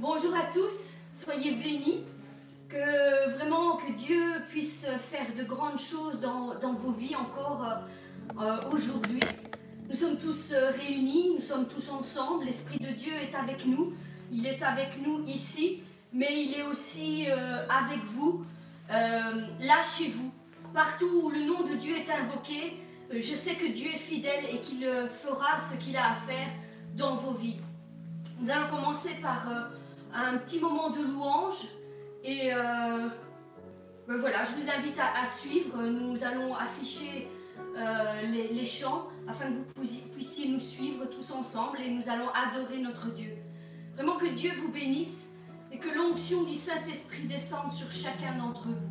Bonjour à tous, soyez bénis, que vraiment que Dieu puisse faire de grandes choses dans, dans vos vies encore euh, euh, aujourd'hui. Nous sommes tous euh, réunis, nous sommes tous ensemble, l'Esprit de Dieu est avec nous, il est avec nous ici, mais il est aussi avec vous, là chez vous, partout où le nom de Dieu est invoqué. Je sais que Dieu est fidèle et qu'il fera ce qu'il a à faire dans vos vies. Nous allons commencer par un petit moment de louange. Et euh, ben voilà, je vous invite à, suivre. Nous allons afficher euh, les, chants afin que vous puissiez nous suivre tous ensemble et nous allons adorer notre Dieu. Vraiment que Dieu vous bénisse et que l'onction du Saint-Esprit descende sur chacun d'entre vous.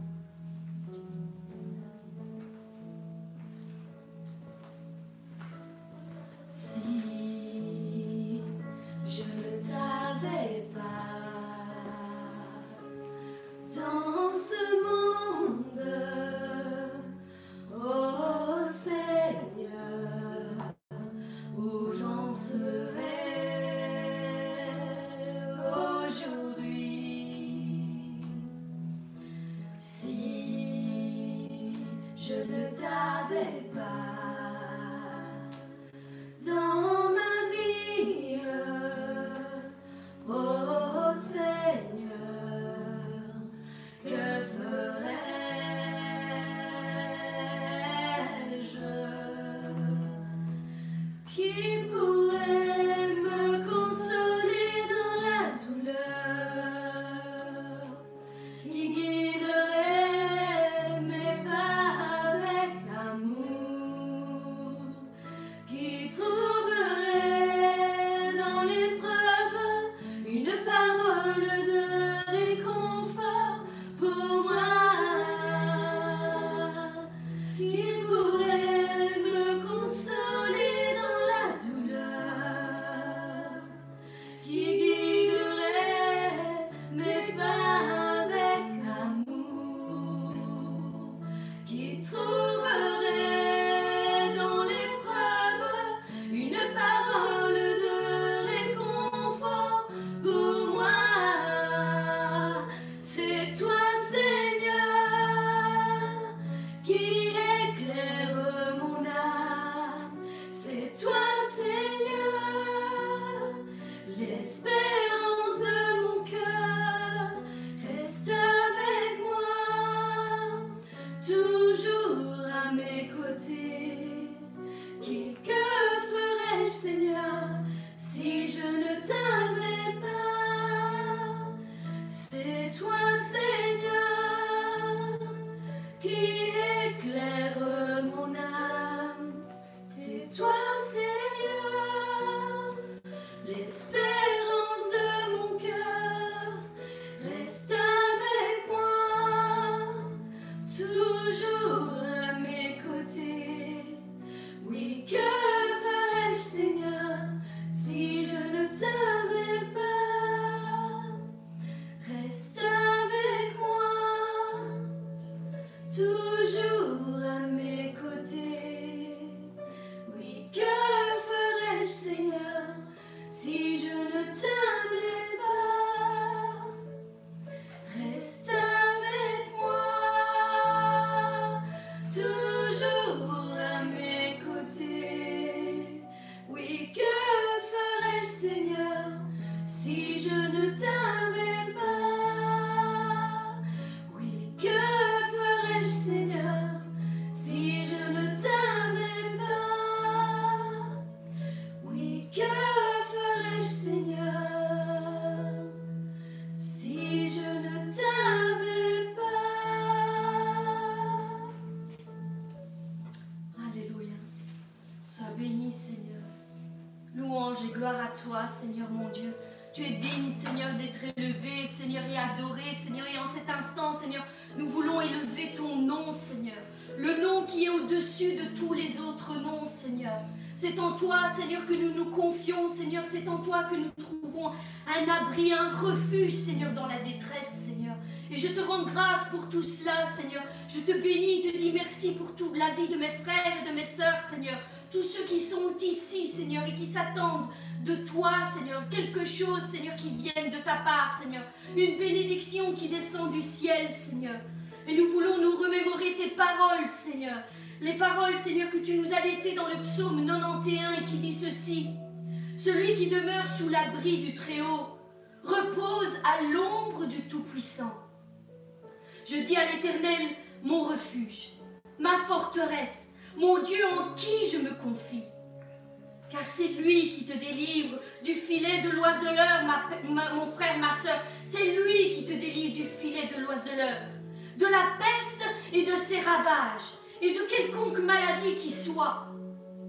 grâce pour tout cela, Seigneur. Je te bénis et te dis merci pour toute la vie de mes frères et de mes sœurs, Seigneur. Tous ceux qui sont ici, Seigneur, et qui s'attendent de toi, Seigneur. Quelque chose, Seigneur, qui vienne de ta part, Seigneur. Une bénédiction qui descend du ciel, Seigneur. Et nous voulons nous remémorer tes paroles, Seigneur. Les paroles, Seigneur, que tu nous as laissées dans le psaume 91 qui dit ceci. Celui qui demeure sous l'abri du Très-Haut repose à l'ombre du Tout-Puissant. Je dis à l'Éternel, mon refuge, ma forteresse, mon Dieu en qui je me confie. Car c'est lui qui te délivre du filet de l'oiseleur, mon frère, ma soeur. C'est lui qui te délivre du filet de l'oiseleur, de la peste et de ses ravages, et de quelconque maladie qui soit.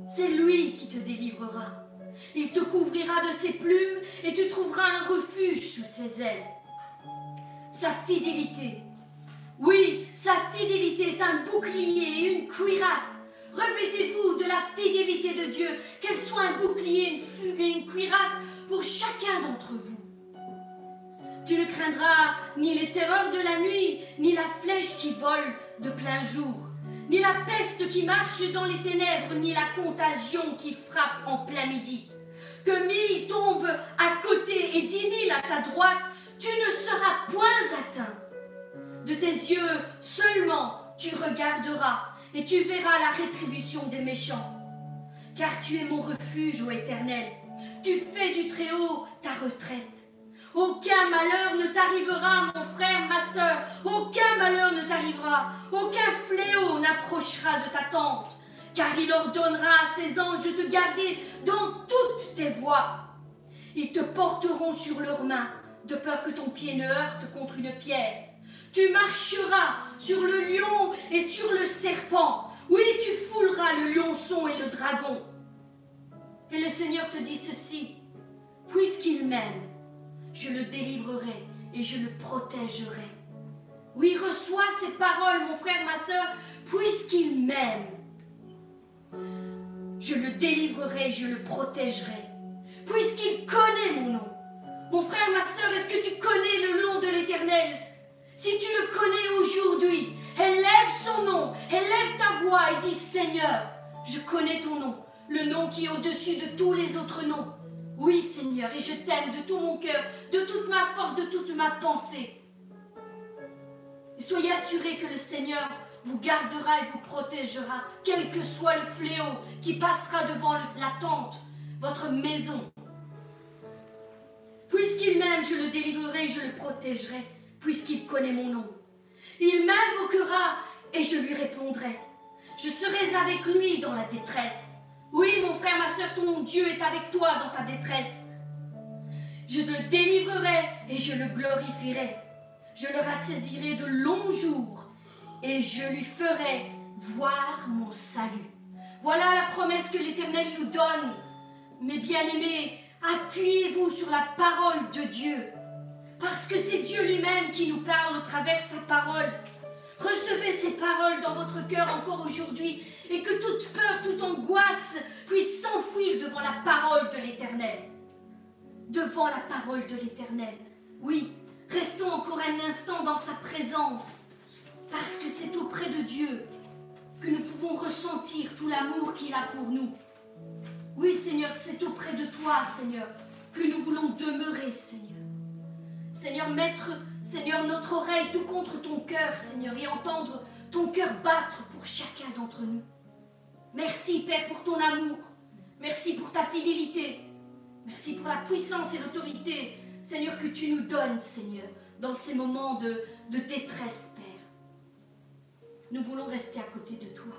C'est lui qui te délivrera. Il te couvrira de ses plumes et tu trouveras un refuge sous ses ailes. Sa fidélité, oui, sa fidélité est un bouclier et une cuirasse. Revêtez-vous de la fidélité de Dieu, qu'elle soit un bouclier et une cuirasse pour chacun d'entre vous. Tu ne craindras ni les terreurs de la nuit, ni la flèche qui vole de plein jour, ni la peste qui marche dans les ténèbres, ni la contagion qui frappe en plein midi. Que mille tombent à côté et dix mille à ta droite, tu ne seras point atteint. De tes yeux seulement tu regarderas et tu verras la rétribution des méchants. Car tu es mon refuge, ô Éternel. Tu fais du Très-Haut ta retraite. Aucun malheur ne t'arrivera, mon frère, ma soeur. Aucun malheur ne t'arrivera. Aucun fléau n'approchera de ta tente. Car il ordonnera à ses anges de te garder dans toutes tes voies. Ils te porteront sur leurs mains, de peur que ton pied ne heurte contre une pierre. Tu marcheras sur le lion et sur le serpent. Oui, tu fouleras le lionçon et le dragon. Et le Seigneur te dit ceci, puisqu'il m'aime, je le délivrerai et je le protégerai. Oui, reçois ces paroles, mon frère, ma soeur, puisqu'il m'aime. Je le délivrerai, et je le protégerai, puisqu'il connaît mon nom. Mon frère, ma soeur, est-ce que tu connais le nom de l'Éternel? Si tu le connais aujourd'hui, élève son nom, élève ta voix et dis Seigneur, je connais ton nom, le nom qui est au-dessus de tous les autres noms. Oui, Seigneur, et je t'aime de tout mon cœur, de toute ma force, de toute ma pensée. Et soyez assurés que le Seigneur vous gardera et vous protégera, quel que soit le fléau qui passera devant la tente, votre maison. Puisqu'il m'aime, je le délivrerai, je le protégerai, puisqu'il connaît mon nom. Il m'invoquera et je lui répondrai. Je serai avec lui dans la détresse. Oui, mon frère, ma soeur, ton Dieu est avec toi dans ta détresse. Je le délivrerai et je le glorifierai. Je le rassaisirai de longs jours et je lui ferai voir mon salut. Voilà la promesse que l'Éternel nous donne. Mes bien-aimés, appuyez-vous sur la parole de Dieu, parce que c'est Dieu lui-même qui nous parle au travers sa parole. Recevez ces paroles dans votre cœur encore aujourd'hui et que toute peur, toute angoisse puisse s'enfuir devant la parole de l'Éternel. Devant la parole de l'Éternel. Oui, restons encore un instant dans sa présence parce que c'est auprès de Dieu que nous pouvons ressentir tout l'amour qu'il a pour nous. Oui, Seigneur, c'est auprès de toi, Seigneur, que nous voulons demeurer, Seigneur. Seigneur, mettre, Seigneur, notre oreille tout contre ton cœur, Seigneur, et entendre ton cœur battre pour chacun d'entre nous. Merci, Père, pour ton amour. Merci pour ta fidélité. Merci pour la puissance et l'autorité, Seigneur, que tu nous donnes, Seigneur, dans ces moments de, de détresse, Père. Nous voulons rester à côté de toi,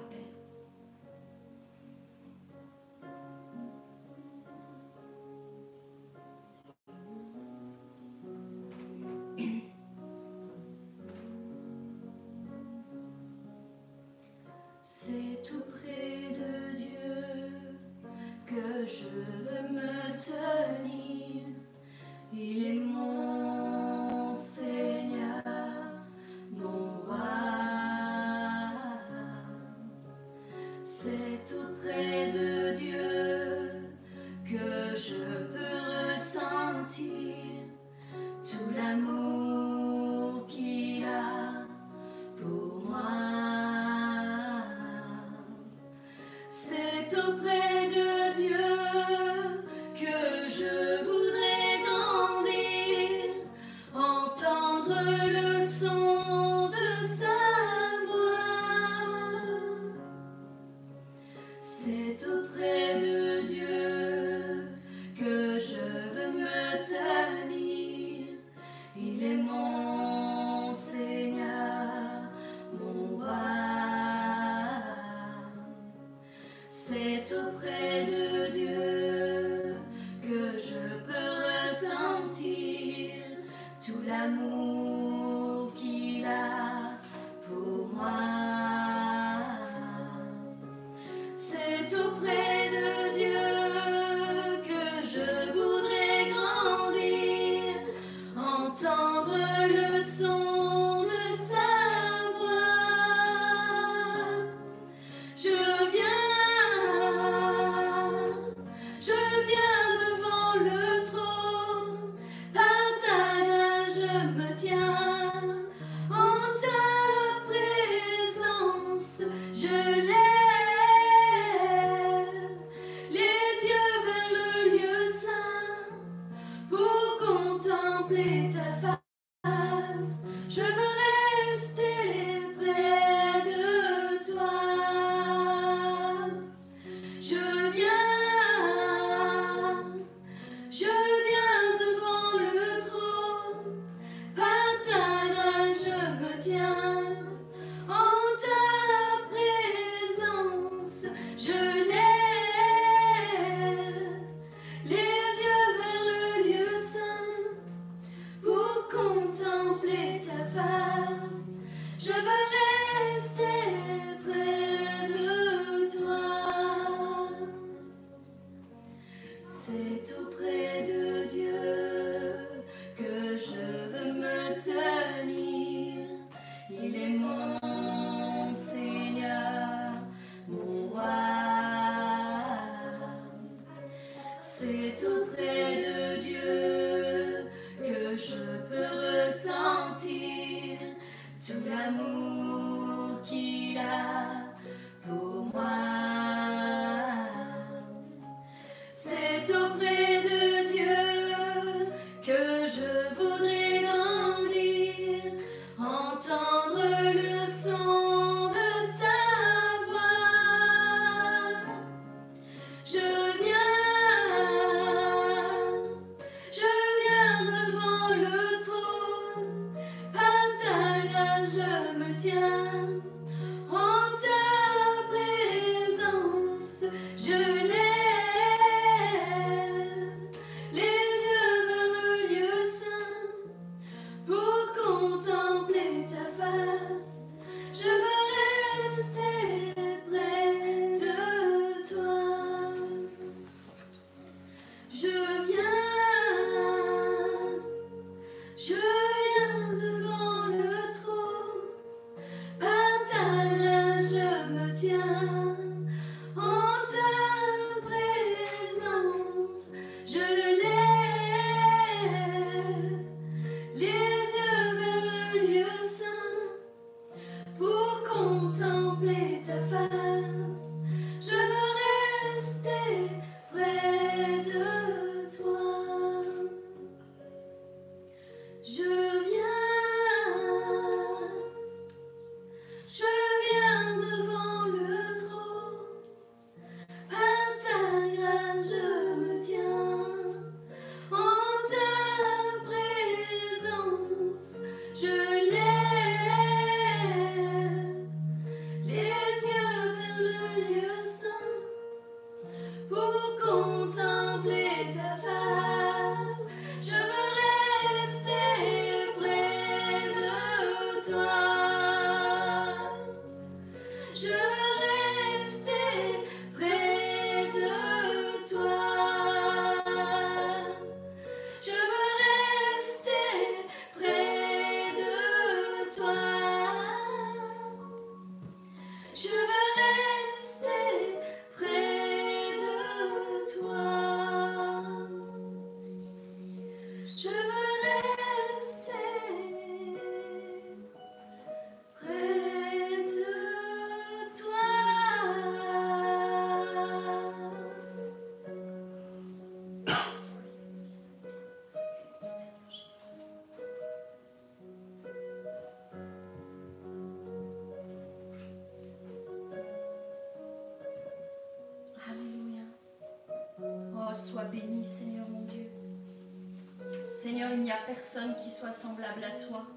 personne qui soit semblable à toi.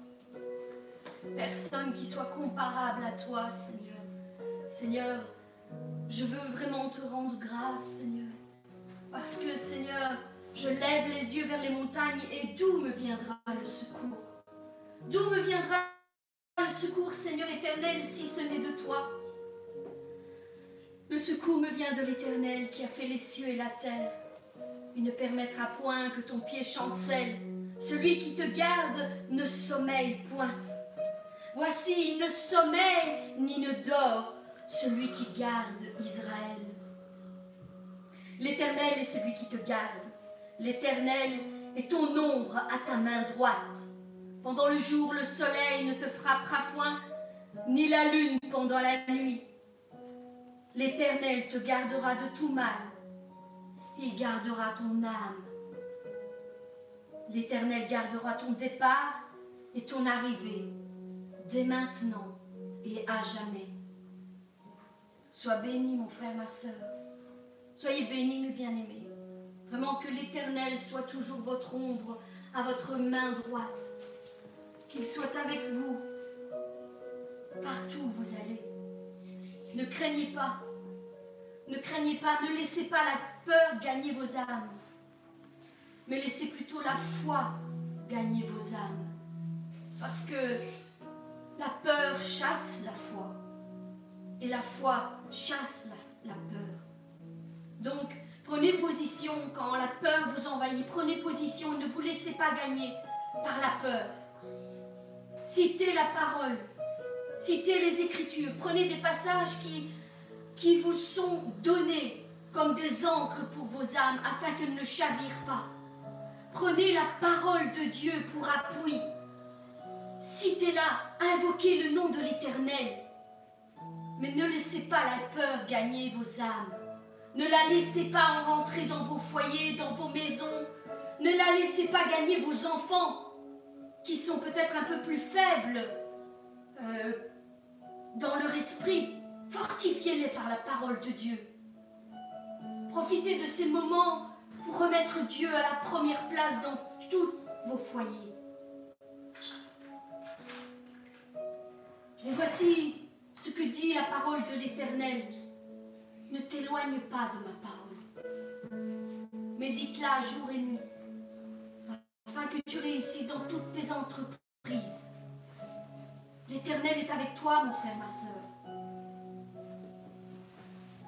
Personne qui soit comparable à toi, Seigneur. Seigneur, je veux vraiment te rendre grâce, Seigneur. Parce que, Seigneur, je lève les yeux vers les montagnes et d'où me viendra le secours? D'où me viendra le secours, Seigneur éternel, si ce n'est de toi? Le secours me vient de l'Éternel qui a fait les cieux et la terre. Il ne permettra point que ton pied chancelle celui qui te garde ne sommeille point. Voici, il ne sommeille ni ne dort, celui qui garde Israël. L'Éternel est celui qui te garde. L'Éternel est ton ombre à ta main droite. Pendant le jour, le soleil ne te frappera point, ni la lune pendant la nuit. L'Éternel te gardera de tout mal. Il gardera ton âme. L'Éternel gardera ton départ et ton arrivée, dès maintenant et à jamais. Sois béni, mon frère, ma soeur. Soyez bénis, mes bien-aimés. Vraiment que l'Éternel soit toujours votre ombre à votre main droite. Qu'il soit avec vous partout où vous allez. Ne craignez pas. Ne craignez pas. Ne laissez pas la peur gagner vos âmes. Mais laissez plutôt la foi gagner vos âmes. Parce que la peur chasse la foi. Et la foi chasse la, peur. Donc, prenez position quand la peur vous envahit. Prenez position, ne vous laissez pas gagner par la peur. Citez la parole, citez les Écritures, prenez des passages qui, qui vous sont donnés comme des encres pour vos âmes afin qu'elles ne chavirent pas. Prenez la parole de Dieu pour appui. Citez-la, invoquez le nom de l'Éternel. Mais ne laissez pas la peur gagner vos âmes. Ne la laissez pas en rentrer dans vos foyers, dans vos maisons. Ne la laissez pas gagner vos enfants qui sont peut-être un peu plus faibles euh, dans leur esprit. Fortifiez-les par la parole de Dieu. Profitez de ces moments pour remettre Dieu à la première place dans tous vos foyers. Et voici ce que dit la parole de l'Éternel. Ne t'éloigne pas de ma parole. Médite-la jour et nuit, afin que tu réussisses dans toutes tes entreprises. L'Éternel est avec toi, mon frère, ma soeur.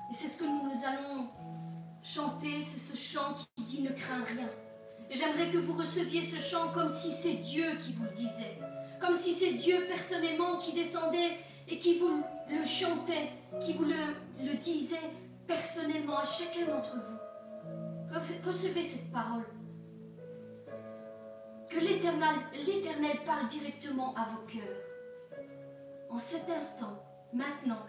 Et c'est ce que nous, nous allons chanter, c'est ce chant qui dit ne crains rien. J'aimerais que vous receviez ce chant comme si c'est Dieu qui vous le disait. Comme si c'est Dieu personnellement qui descendait et qui vous le chantait, qui vous le, le disait personnellement à chacun d'entre vous. Recevez cette parole. Que l'Éternel parle directement à vos cœurs. En cet instant, maintenant,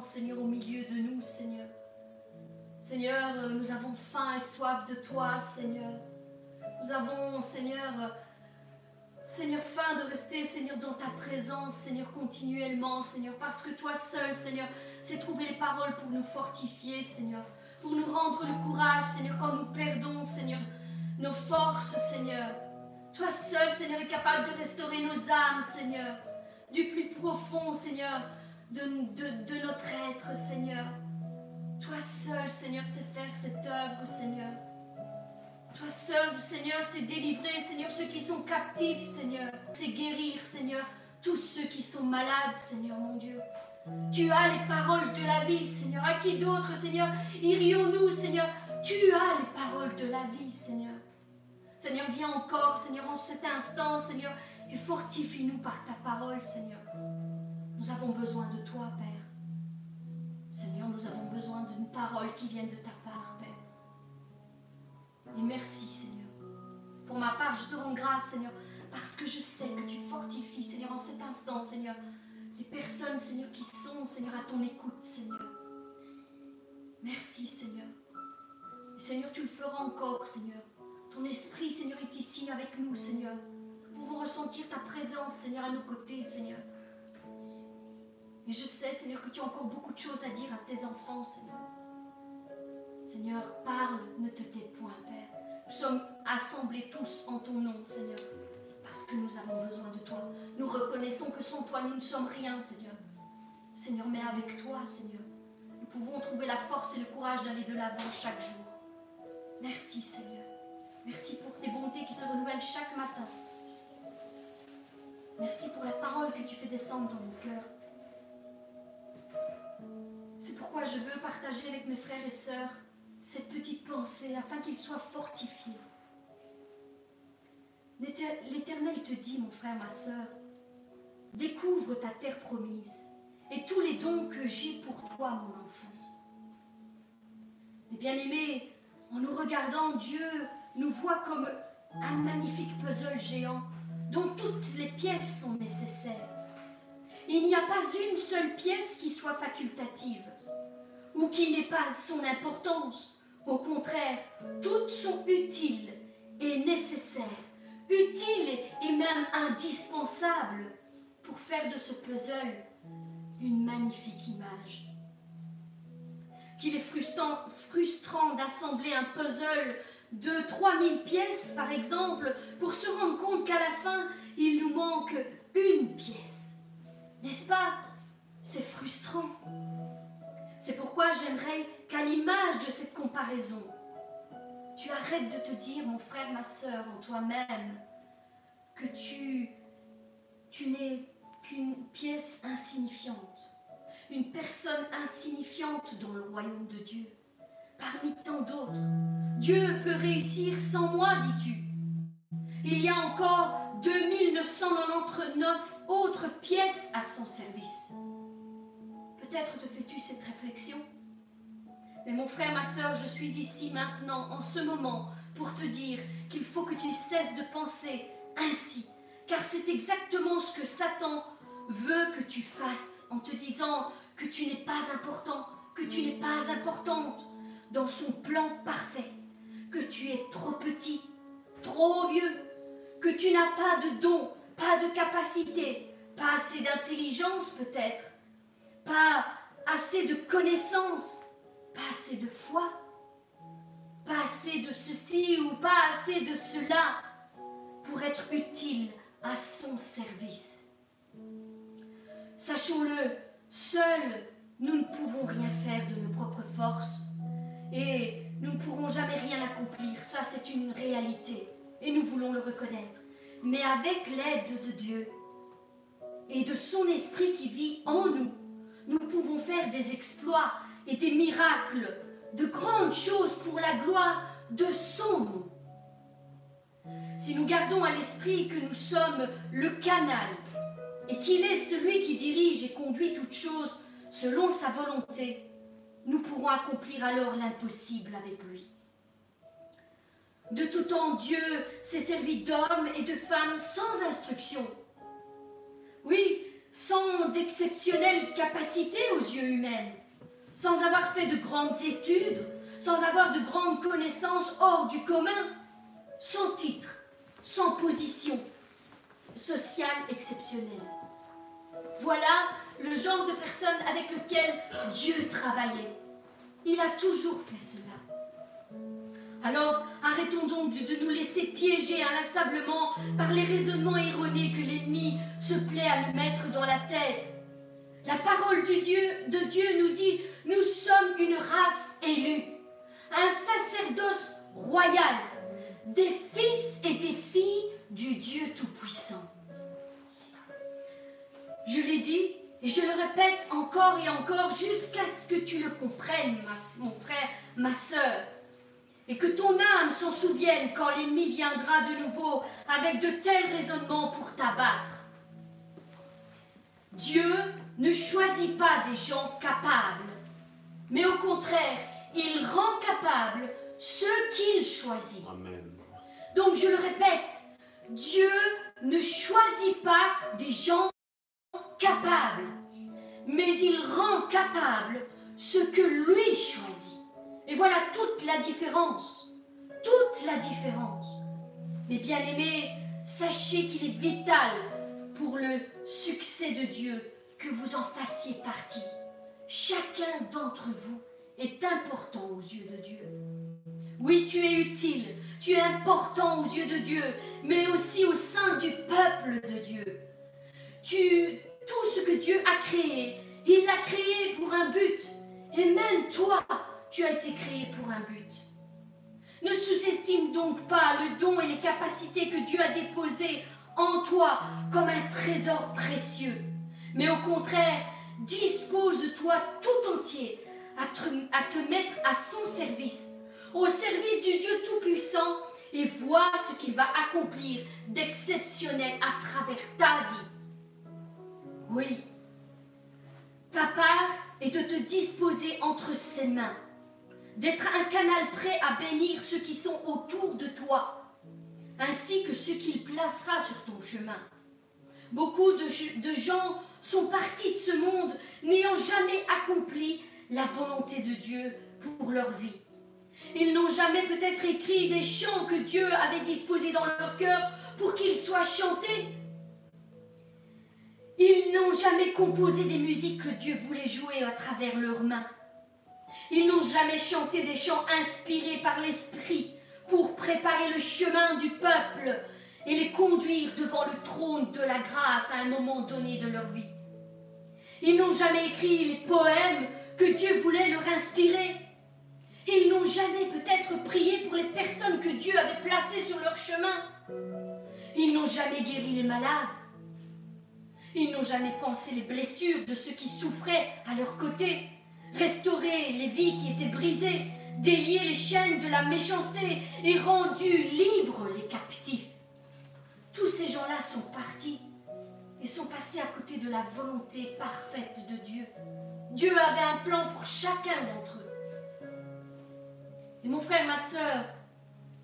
Seigneur au milieu de nous Seigneur. Seigneur, nous avons faim et soif de toi Seigneur. Nous avons Seigneur, Seigneur, faim de rester Seigneur dans ta présence Seigneur continuellement Seigneur parce que toi seul Seigneur, c'est trouver les paroles pour nous fortifier Seigneur, pour nous rendre le courage Seigneur quand nous perdons Seigneur nos forces Seigneur. Toi seul, Seigneur, est capable de restaurer nos âmes, Seigneur, du plus profond, Seigneur, de, notre être, Seigneur. Toi seul, Seigneur, sais faire cette œuvre, Seigneur. Toi seul, Seigneur, c'est délivrer, Seigneur, ceux qui sont captifs, Seigneur. C'est guérir, Seigneur, tous ceux qui sont malades, Seigneur, mon Dieu. Tu as les paroles de la vie, Seigneur. À qui d'autre, Seigneur, irions-nous, Seigneur? Tu as les paroles de la vie, Seigneur. Seigneur, viens encore, Seigneur, en cet instant, Seigneur, et fortifie-nous par ta parole, Seigneur. Nous avons besoin de toi, Père. Seigneur, nous avons besoin d'une parole qui vienne de ta part, Père. Et merci, Seigneur. Pour ma part, je te rends grâce, Seigneur, parce que je sais que tu fortifies, Seigneur, en cet instant, Seigneur, les personnes, Seigneur, qui sont, Seigneur, à ton écoute, Seigneur. Merci, Seigneur. Et Seigneur, tu le feras encore, Seigneur. Ton esprit, Seigneur, est ici avec nous, Seigneur. Nous pouvons ressentir ta présence, Seigneur, à nos côtés, Seigneur. Et je sais, Seigneur, que tu as encore beaucoup de choses à dire à tes enfants, Seigneur. Seigneur, parle, ne te tais point, Père. Nous sommes assemblés tous en ton nom, Seigneur, parce que nous avons besoin de toi. Nous reconnaissons que sans toi, nous ne sommes rien, Seigneur. Seigneur, mais avec toi, Seigneur, nous pouvons trouver la force et le courage d'aller de l'avant chaque jour. Merci, Seigneur. Merci pour tes bontés qui se renouvellent chaque matin. Merci pour la parole que tu fais descendre dans mon cœur. C'est pourquoi je veux partager avec mes frères et sœurs cette petite pensée afin qu'ils soient fortifiés. L'Éternel te dit, mon frère, ma sœur, découvre ta terre promise et tous les dons que j'ai pour toi, mon enfant. Les bien-aimés, en nous regardant, Dieu nous voit comme un magnifique puzzle géant dont toutes les pièces sont nécessaires. Il n'y a pas une seule pièce qui soit facultative ou qui n'ait pas son importance. Au contraire, toutes sont utiles et nécessaires, utiles et même indispensables pour faire de ce puzzle une magnifique image. Qu'il est frustrant, d'assembler un puzzle de 3000 pièces, par exemple, pour se rendre compte qu'à la fin, il nous manque une pièce. N'est-ce pas? C'est frustrant. C'est pourquoi j'aimerais qu'à l'image de cette comparaison, tu arrêtes de te dire, mon frère, ma soeur, en toi-même, que tu, tu n'es qu'une pièce insignifiante, une personne insignifiante dans le royaume de Dieu parmi tant d'autres. Dieu peut réussir sans moi, dis-tu. Il y a encore 2999 autres pièces à son service. Peut-être te fais-tu cette réflexion. Mais mon frère, ma soeur, je suis ici maintenant, en ce moment, pour te dire qu'il faut que tu cesses de penser ainsi, car c'est exactement ce que Satan veut que tu fasses en te disant que tu n'es pas important, que tu n'es pas importante, dans son plan parfait, que tu es trop petit, trop vieux, que tu n'as pas de don, pas de capacité, pas assez d'intelligence peut-être, pas assez de connaissances, pas assez de foi, pas assez de ceci ou pas assez de cela pour être utile à son service. Sachons-le, seuls, nous ne pouvons rien faire de nos propres forces. Et nous ne pourrons jamais rien accomplir, ça c'est une réalité, et nous voulons le reconnaître. Mais avec l'aide de Dieu et de son esprit qui vit en nous, nous pouvons faire des exploits et des miracles, de grandes choses pour la gloire de son nom. Si nous gardons à l'esprit que nous sommes le canal et qu'il est celui qui dirige et conduit toutes choses selon sa volonté, nous pourrons accomplir alors l'impossible avec lui. De tout temps, Dieu s'est servi d'hommes et de femmes sans instruction Oui, sans d'exceptionnelles capacités aux yeux humains, sans avoir fait de grandes études, sans avoir de grandes connaissances hors du commun, sans titre, sans position sociale exceptionnelle. Voilà le genre de personne avec lequel Dieu travaillait. Il a toujours fait cela. Alors, arrêtons donc de nous laisser piéger inlassablement par les raisonnements erronés que l'ennemi se plaît à nous mettre dans la tête. La parole de Dieu nous dit, nous sommes une race élue, un sacerdoce royal, des fils et des filles du Dieu Tout-Puissant. Je l'ai dit et je le répète encore et encore jusqu'à ce que tu le comprennes, mon frère, ma sœur et que ton âme s'en souvienne quand l'ennemi viendra de nouveau avec de tels raisonnements pour t'abattre. Dieu ne choisit pas des gens capables, mais au contraire, il rend capables ceux qu'il choisit. Donc je le répète, Dieu ne choisit pas des gens capables, mais il rend capables ceux que lui choisit. Et voilà toute la différence. Toute la différence. Mais bien aimés, sachez qu'il est vital pour le succès de Dieu que vous en fassiez partie. Chacun d'entre vous est important aux yeux de Dieu. Oui, tu es utile, tu es important aux yeux de Dieu, mais aussi au sein du peuple de Dieu. Tu, tout ce que Dieu a créé, il l'a créé pour un but. Et même toi, tu as été créé pour un but. Ne sous-estime donc pas le don et les capacités que Dieu a déposées en toi comme un trésor précieux, mais au contraire, dispose-toi tout entier à te, à te mettre à son service, au service du Dieu Tout-Puissant, et vois ce qu'il va accomplir d'exceptionnel à travers ta vie. Oui, ta part est de te disposer entre ses mains d'être un canal prêt à bénir ceux qui sont autour de toi, ainsi que ceux qu'il placera sur ton chemin. Beaucoup de, gens sont partis de ce monde n'ayant jamais accompli la volonté de Dieu pour leur vie. Ils n'ont jamais peut-être écrit des chants que Dieu avait disposés dans leur cœur pour qu'ils soient chantés. Ils n'ont jamais composé des musiques que Dieu voulait jouer à travers leurs mains. Ils n'ont jamais chanté des chants inspirés par l'Esprit pour préparer le chemin du peuple et les conduire devant le trône de la grâce à un moment donné de leur vie. Ils n'ont jamais écrit les poèmes que Dieu voulait leur inspirer. Ils n'ont jamais peut-être prié pour les personnes que Dieu avait placées sur leur chemin. Ils n'ont jamais guéri les malades. Ils n'ont jamais pensé les blessures de ceux qui souffraient à leur côté restaurer les vies qui étaient brisées, délier les chaînes de la méchanceté et rendu libres les captifs. Tous ces gens-là sont partis et sont passés à côté de la volonté parfaite de Dieu. Dieu avait un plan pour chacun d'entre eux. Et mon frère, ma sœur,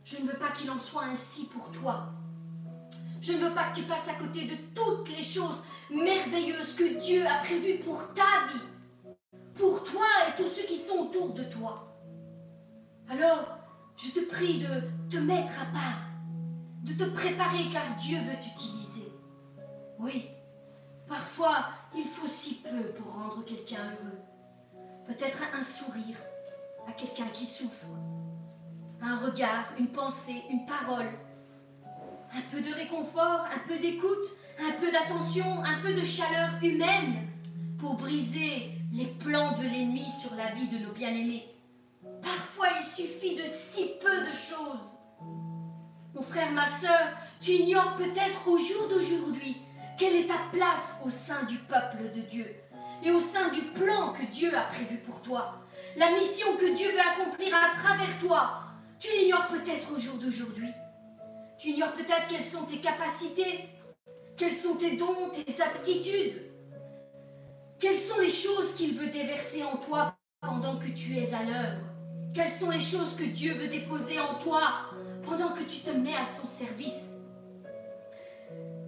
je ne veux pas qu'il en soit ainsi pour toi. Je ne veux pas que tu passes à côté de toutes les choses merveilleuses que Dieu a prévues pour ta vie pour toi et tous ceux qui sont autour de toi. Alors, je te prie de te mettre à part, de te préparer car Dieu veut t'utiliser. Oui, parfois il faut si peu pour rendre quelqu'un heureux. Peut-être un sourire à quelqu'un qui souffre, un regard, une pensée, une parole, un peu de réconfort, un peu d'écoute, un peu d'attention, un peu de chaleur humaine pour briser les plans de l'ennemi sur la vie de nos bien-aimés. Parfois, il suffit de si peu de choses. Mon frère, ma sœur, tu ignores peut-être au jour d'aujourd'hui quelle est ta place au sein du peuple de Dieu et au sein du plan que Dieu a prévu pour toi. La mission que Dieu veut accomplir à travers toi, tu l'ignores peut-être au jour d'aujourd'hui. Tu ignores peut-être quelles sont tes capacités, quels sont tes dons, tes aptitudes. Quelles sont les choses qu'il veut déverser en toi pendant que tu es à l'œuvre? Quelles sont les choses que Dieu veut déposer en toi pendant que tu te mets à son service?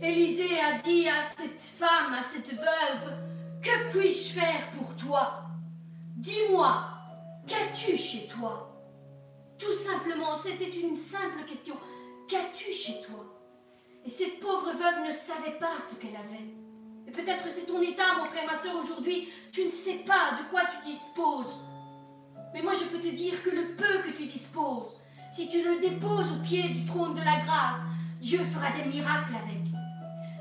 Élisée a dit à cette femme, à cette veuve, Que puis-je faire pour toi? Dis-moi, qu'as-tu chez toi Tout simplement, c'était une simple question. Qu'as-tu chez toi Et cette pauvre veuve ne savait pas ce qu'elle avait. Peut-être c'est ton état, mon frère, ma soeur, aujourd'hui, tu ne sais pas de quoi tu disposes. Mais moi, je peux te dire que le peu que tu disposes, si tu le déposes au pied du trône de la grâce, Dieu fera des miracles avec.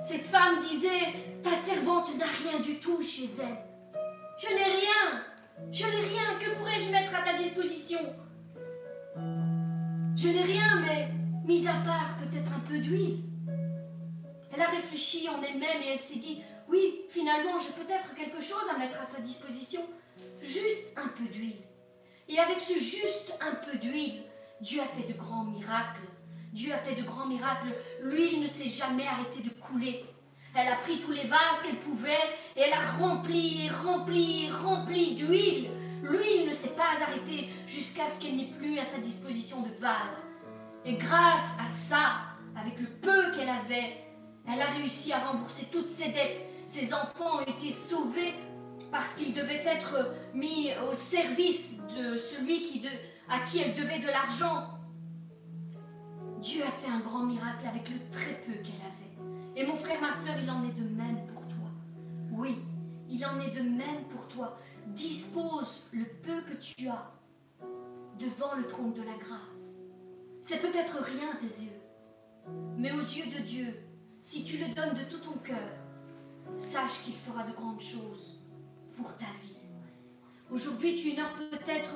Cette femme disait, ta servante n'a rien du tout chez elle. Je n'ai rien. Je n'ai rien. Que pourrais-je mettre à ta disposition? Je n'ai rien, mais mis à part peut-être un peu d'huile. Elle a réfléchi en elle-même et elle s'est dit, oui, finalement, j'ai peut-être quelque chose à mettre à sa disposition. Juste un peu d'huile. Et avec ce juste un peu d'huile, Dieu a fait de grands miracles. Dieu a fait de grands miracles. L'huile ne s'est jamais arrêtée de couler. Elle a pris tous les vases qu'elle pouvait et elle a rempli et rempli et rempli d'huile. L'huile ne s'est pas arrêtée jusqu'à ce qu'elle n'ait plus à sa disposition de vase. Et grâce à ça, avec le peu qu'elle avait, elle a réussi à rembourser toutes ses dettes. Ses enfants ont été sauvés parce qu'ils devaient être mis au service de celui à qui elle devait de l'argent. Dieu a fait un grand miracle avec le très peu qu'elle avait. Et mon frère, ma soeur, il en est de même pour toi. Oui, il en est de même pour toi. Dispose le peu que tu as devant le trône de la grâce. C'est peut-être rien à tes yeux, mais aux yeux de Dieu, si tu le donnes de tout ton cœur, sache qu'il fera de grandes choses pour ta vie. Aujourd'hui, tu ignores peut-être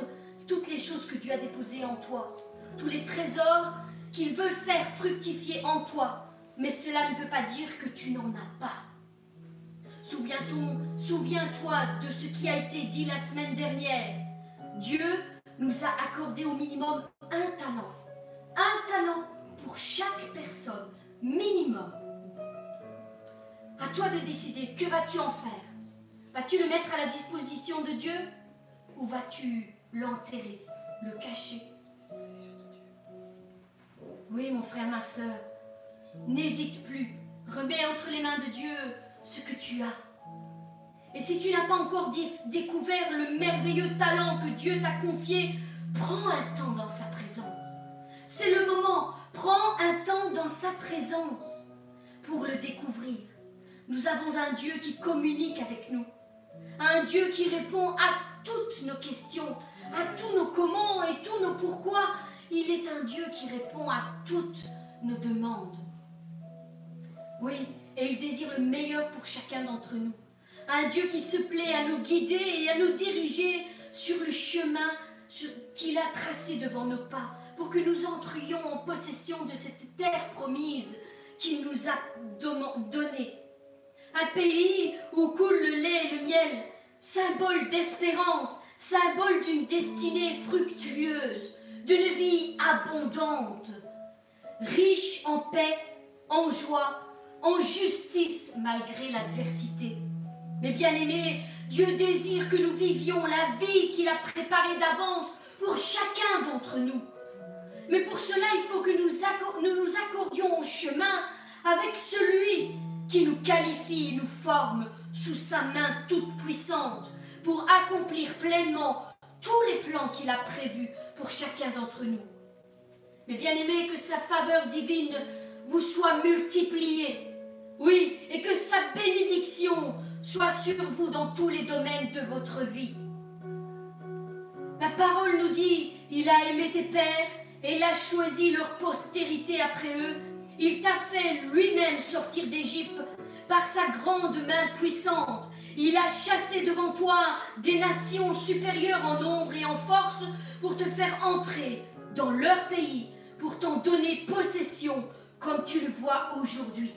toutes les choses que Dieu a déposées en toi, tous les trésors qu'il veut faire fructifier en toi, mais cela ne veut pas dire que tu n'en as pas. Souviens-toi de ce qui a été dit la semaine dernière. Dieu nous a accordé au minimum un talent. Un talent pour chaque personne, minimum. À toi de décider, que vas-tu en faire? Vas-tu le mettre à la disposition de Dieu? Ou vas-tu l'enterrer, le cacher? Oui, mon frère, ma soeur, n'hésite plus. Remets entre les mains de Dieu ce que tu as. Et si tu n'as pas encore découvert le merveilleux talent que Dieu t'a confié, prends un temps dans sa présence. C'est le moment. Prends un temps dans sa présence pour le découvrir. Nous avons un Dieu qui communique avec nous. Un Dieu qui répond à toutes nos questions, à tous nos comment et tous nos pourquoi il est un Dieu qui répond à toutes nos demandes. Oui, et il désire le meilleur pour chacun d'entre nous. Un Dieu qui se plaît à nous guider et à nous diriger sur le chemin qu'il a tracé devant nos pas, pour que nous entrions en possession de cette terre promise qu'il nous a donnée. Un pays où coule le lait et le miel, symbole d'espérance, symbole d'une destinée fructueuse, d'une vie abondante, riche en paix, en joie, en justice malgré l'adversité. Mais bien aimés, Dieu désire que nous vivions la vie qu'il a préparée d'avance pour chacun d'entre nous. Mais pour cela, il faut que nous, nous nous accordions au chemin avec celui qui nous qualifie et nous forme sous sa main toute puissante pour accomplir pleinement tous les plans qu'il a prévus pour chacun d'entre nous. Mais bien aimé, que sa faveur divine vous soit multipliée. Oui, et que sa bénédiction soit sur vous dans tous les domaines de votre vie. La parole nous dit, il a aimé tes pères et il a choisi leur postérité après eux. Il t'a fait lui-même sortir d'Égypte par sa grande main puissante. Il a chassé devant toi des nations supérieures en nombre et en force pour te faire entrer dans leur pays, pour t'en donner possession comme tu le vois aujourd'hui.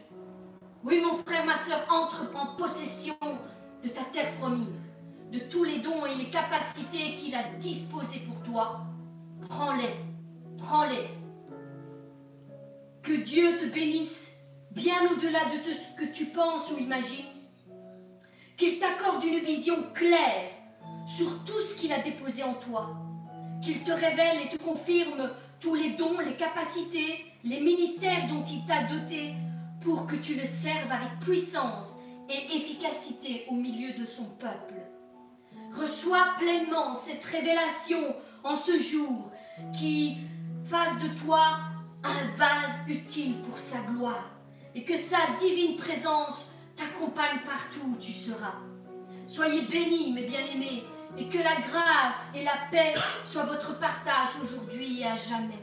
Oui, mon frère, ma soeur, entre en possession de ta terre promise, de tous les dons et les capacités qu'il a disposés pour toi. Prends-les, prends-les. Que Dieu te bénisse bien au-delà de ce que tu penses ou imagines. Qu'il t'accorde une vision claire sur tout ce qu'il a déposé en toi. Qu'il te révèle et te confirme tous les dons, les capacités, les ministères dont il t'a doté pour que tu le serves avec puissance et efficacité au milieu de son peuple. Reçois pleinement cette révélation en ce jour qui fasse de toi un vase utile pour sa gloire, et que sa divine présence t'accompagne partout où tu seras. Soyez bénis, mes bien-aimés, et que la grâce et la paix soient votre partage aujourd'hui et à jamais.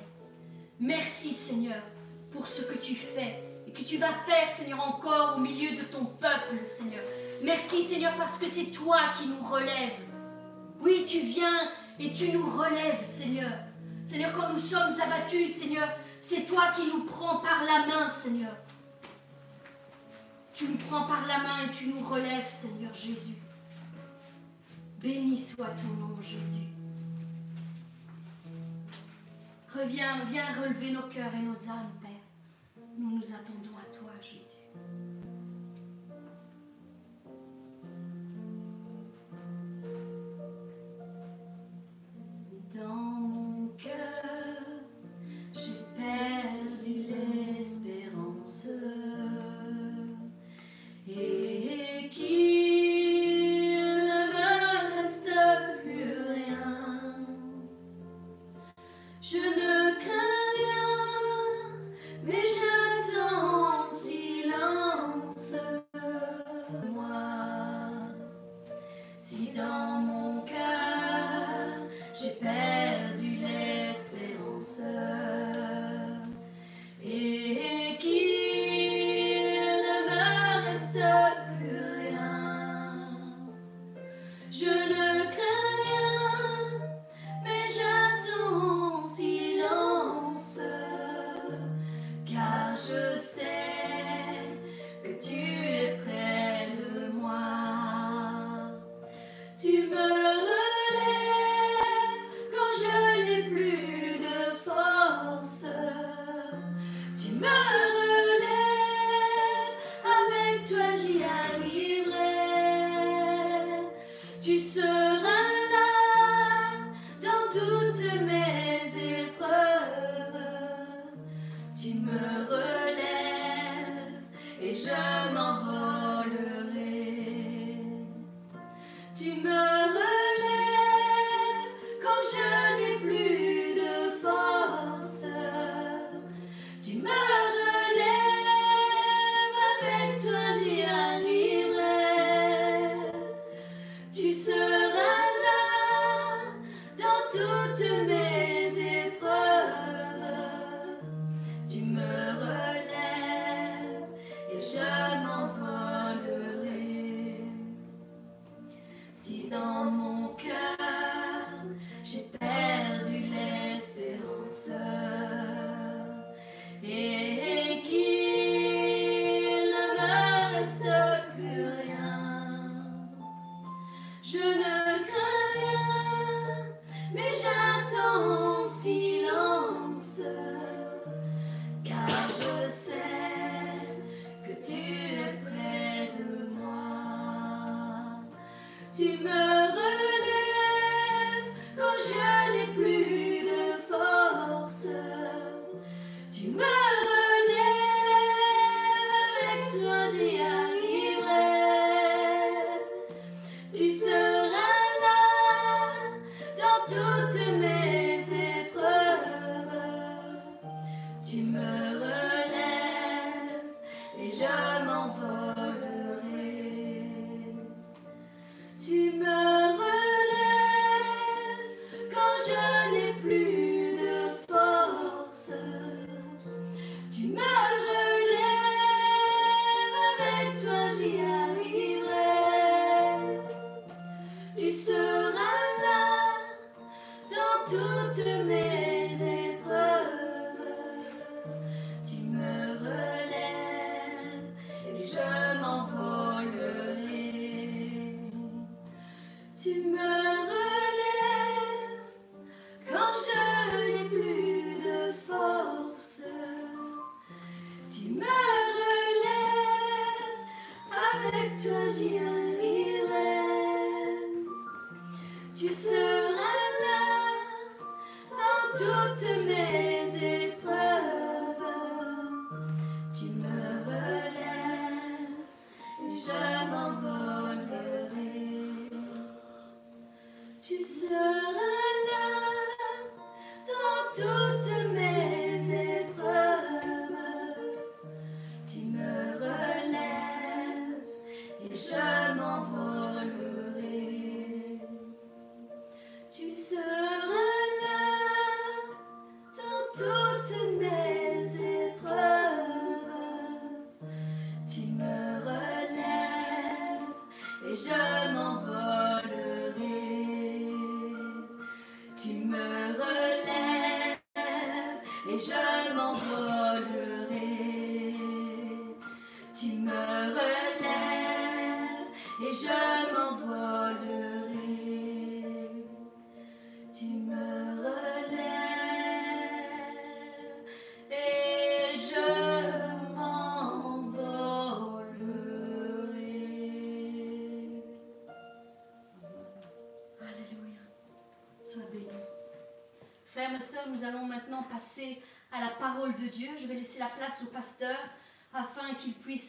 Merci Seigneur pour ce que tu fais et que tu vas faire Seigneur encore au milieu de ton peuple Seigneur. Merci Seigneur parce que c'est toi qui nous relèves. Oui, tu viens et tu nous relèves Seigneur. Seigneur, quand nous sommes abattus Seigneur, c'est toi qui nous prends par la main, Seigneur. Tu nous prends par la main et tu nous relèves, Seigneur Jésus. Béni soit ton nom, Jésus. Reviens, viens relever nos cœurs et nos âmes, Père. Nous nous attendons.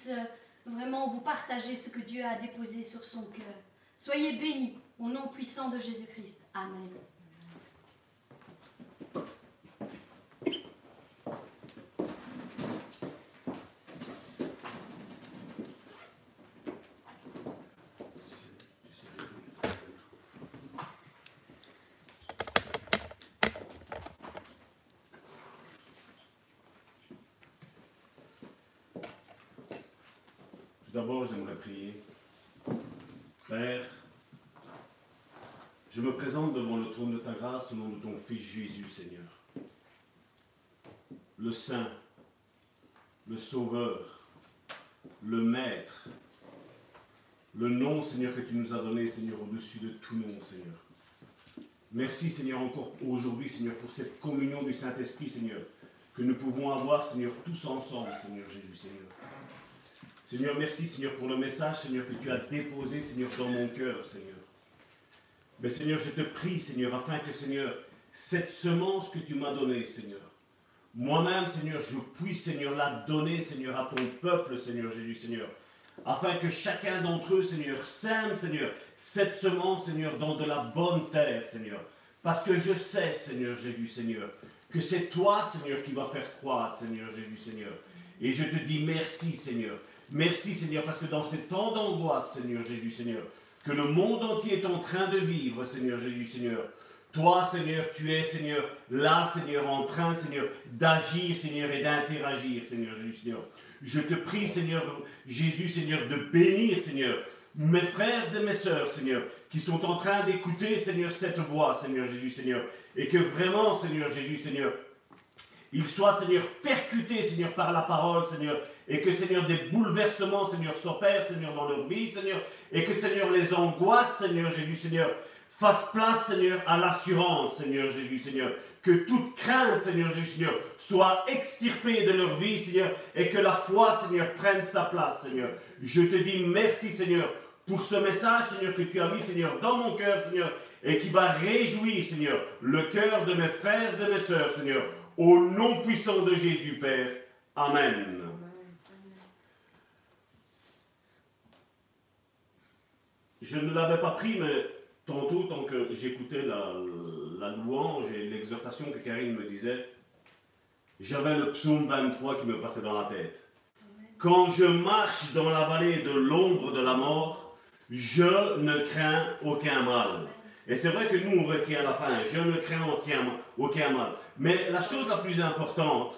Euh, vraiment vous partager ce que Dieu a déposé sur son cœur. Soyez bénis au nom puissant de Jésus-Christ. Amen. d'abord, j'aimerais prier. Père, je me présente devant le trône de ta au nom de ton Fils Jésus, Seigneur. Le Saint, le Sauveur, le Maître, le nom, Seigneur, que tu nous as donné, Seigneur, au-dessus de tout nom, Seigneur. Merci, Seigneur, encore aujourd'hui, Seigneur, pour cette communion du Saint-Esprit, Seigneur, que nous pouvons avoir, Seigneur, tous ensemble, Seigneur Jésus, Seigneur. Seigneur, merci, Seigneur, pour le message, Seigneur, que tu as déposé, Seigneur, dans mon cœur, Seigneur. Mais Seigneur, je te prie, Seigneur, afin que, Seigneur, cette semence que tu m'as donnée, Seigneur, moi-même, Seigneur, je puisse, Seigneur, la donner, Seigneur, à ton peuple, Seigneur Jésus, Seigneur. Afin que chacun d'entre eux, Seigneur, sème, Seigneur, cette semence, Seigneur, dans de la bonne terre, Seigneur. Parce que je sais, Seigneur Jésus, Seigneur, que c'est toi, Seigneur, qui va faire croître, Seigneur Jésus, Seigneur. Et je te dis merci, Seigneur. Merci Seigneur, parce que dans ces temps d'angoisse, Seigneur Jésus, Seigneur, que le monde entier est en train de vivre, Seigneur Jésus, Seigneur, toi, Seigneur, tu es, Seigneur, là, Seigneur, en train, Seigneur, d'agir, Seigneur, et d'interagir, Seigneur Jésus, Seigneur. Je te prie, Seigneur Jésus, Seigneur, de bénir, Seigneur, mes frères et mes sœurs, Seigneur, qui sont en train d'écouter, Seigneur, cette voix, Seigneur Jésus, Seigneur, et que vraiment, Seigneur Jésus, Seigneur, ils soient, Seigneur, percutés, Seigneur, par la parole, Seigneur, et que, Seigneur, des bouleversements, Seigneur, s'opèrent, Seigneur, dans leur vie, Seigneur, et que, Seigneur, les angoisses, Seigneur Jésus, Seigneur, fassent place, Seigneur, à l'assurance, Seigneur Jésus, Seigneur, que toute crainte, Seigneur Jésus, Seigneur, soit extirpée de leur vie, Seigneur, et que la foi, Seigneur, prenne sa place, Seigneur. Je te dis merci, Seigneur, pour ce message, Seigneur, que tu as mis, Seigneur, dans mon cœur, Seigneur, et qui va réjouir, Seigneur, le cœur de mes frères et mes sœurs, Seigneur, au nom puissant de Jésus, Père. Amen. Je ne l'avais pas pris, mais tantôt, tant que j'écoutais la, louange et l'exhortation que Karine me disait, j'avais le psaume 23 qui me passait dans la tête. Quand je marche dans la vallée de l'ombre de la mort, je ne crains aucun mal. Et c'est vrai que nous, on retient la fin. Je ne crains aucun, mal. Mais la chose la plus importante,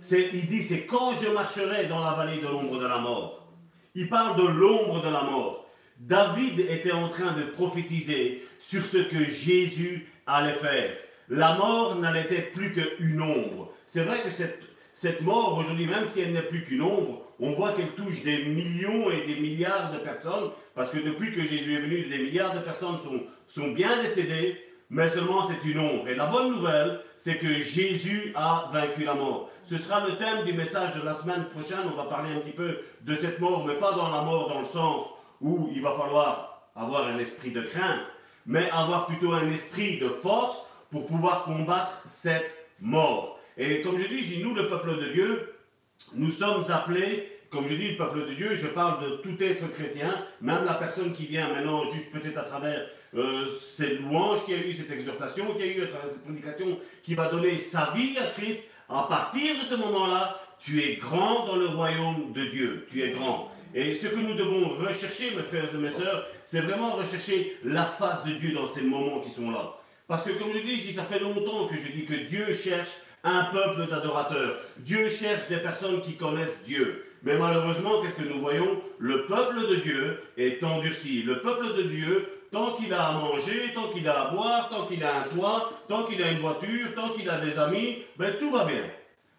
c'est, il dit, c'est quand je marcherai dans la vallée de l'ombre de la mort. Il parle de l'ombre de la mort. David était en train de prophétiser sur ce que Jésus allait faire. La mort n'allait être plus qu'une ombre. C'est vrai que cette, cette mort, aujourd'hui, même si elle n'est plus qu'une ombre, on voit qu'elle touche des millions et des milliards de personnes, parce que depuis que Jésus est venu, des milliards de personnes sont, sont bien décédées, mais seulement c'est une ombre. Et la bonne nouvelle, c'est que Jésus a vaincu la mort. Ce sera le thème du message de la semaine prochaine. On va parler un petit peu de cette mort, mais pas dans la mort dans le sens où il va falloir avoir un esprit de crainte, mais avoir plutôt un esprit de force pour pouvoir combattre cette mort. Et comme je dis, nous, le peuple de Dieu, nous sommes appelés, comme je dis, le peuple de Dieu, je parle de tout être chrétien, même la personne qui vient maintenant juste peut-être à travers euh, cette louange, qui a eu cette exhortation, qui a eu à travers cette prédication, qui va donner sa vie à Christ, à partir de ce moment-là, tu es grand dans le royaume de Dieu. Tu es grand. Et ce que nous devons rechercher, mes frères et mes sœurs, c'est vraiment rechercher la face de Dieu dans ces moments qui sont là. Parce que comme je dis, je dis, ça fait longtemps que je dis que Dieu cherche un peuple d'adorateurs. Dieu cherche des personnes qui connaissent Dieu. Mais malheureusement, qu'est-ce que nous voyons? Le peuple de Dieu est endurci. Le peuple de Dieu, tant qu'il a à manger, tant qu'il a à boire, tant qu'il a un toit, tant qu'il a une voiture, tant qu'il a des amis, ben tout va bien.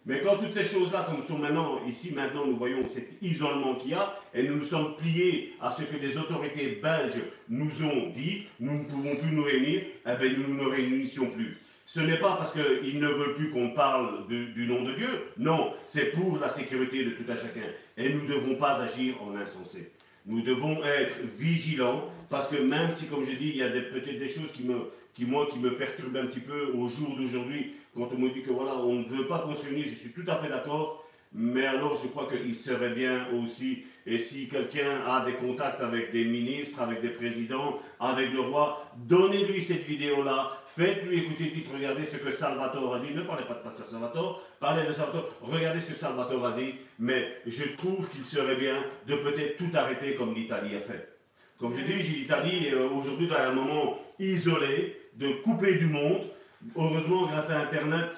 Mais quand toutes ces choses-là, comme sont maintenant, ici maintenant, nous voyons cet isolement qu'il y a, et nous nous sommes pliés à ce que les autorités belges nous ont dit, nous ne pouvons plus nous réunir, eh bien nous ne nous réunissions plus. Ce n'est pas parce qu'ils ne veulent plus qu'on parle du nom de Dieu, non, c'est pour la sécurité de tout un chacun. Et nous ne devons pas agir en insensé. Nous devons être vigilants, parce que même si, comme je dis, il y a peut-être des choses qui me, qui, moi, qui me perturbent un petit peu au jour d'aujourd'hui, quand on me dit que voilà, on ne veut pas qu'on se réunisse, je suis tout à fait d'accord. Mais alors, je crois qu'il serait bien aussi, et si quelqu'un a des contacts avec des ministres, avec des présidents, avec le roi, donnez-lui cette vidéo-là, faites-lui écouter, dites, regardez ce que Salvatore a dit. Ne parlez pas de pasteur Salvatore, parlez de Salvatore, regardez ce que Salvatore a dit. Mais je trouve qu'il serait bien de peut-être tout arrêter comme l'Italie a fait. Comme je dis, l'Italie est euh, aujourd'hui dans un moment isolé, de couper du monde, Heureusement, grâce à Internet,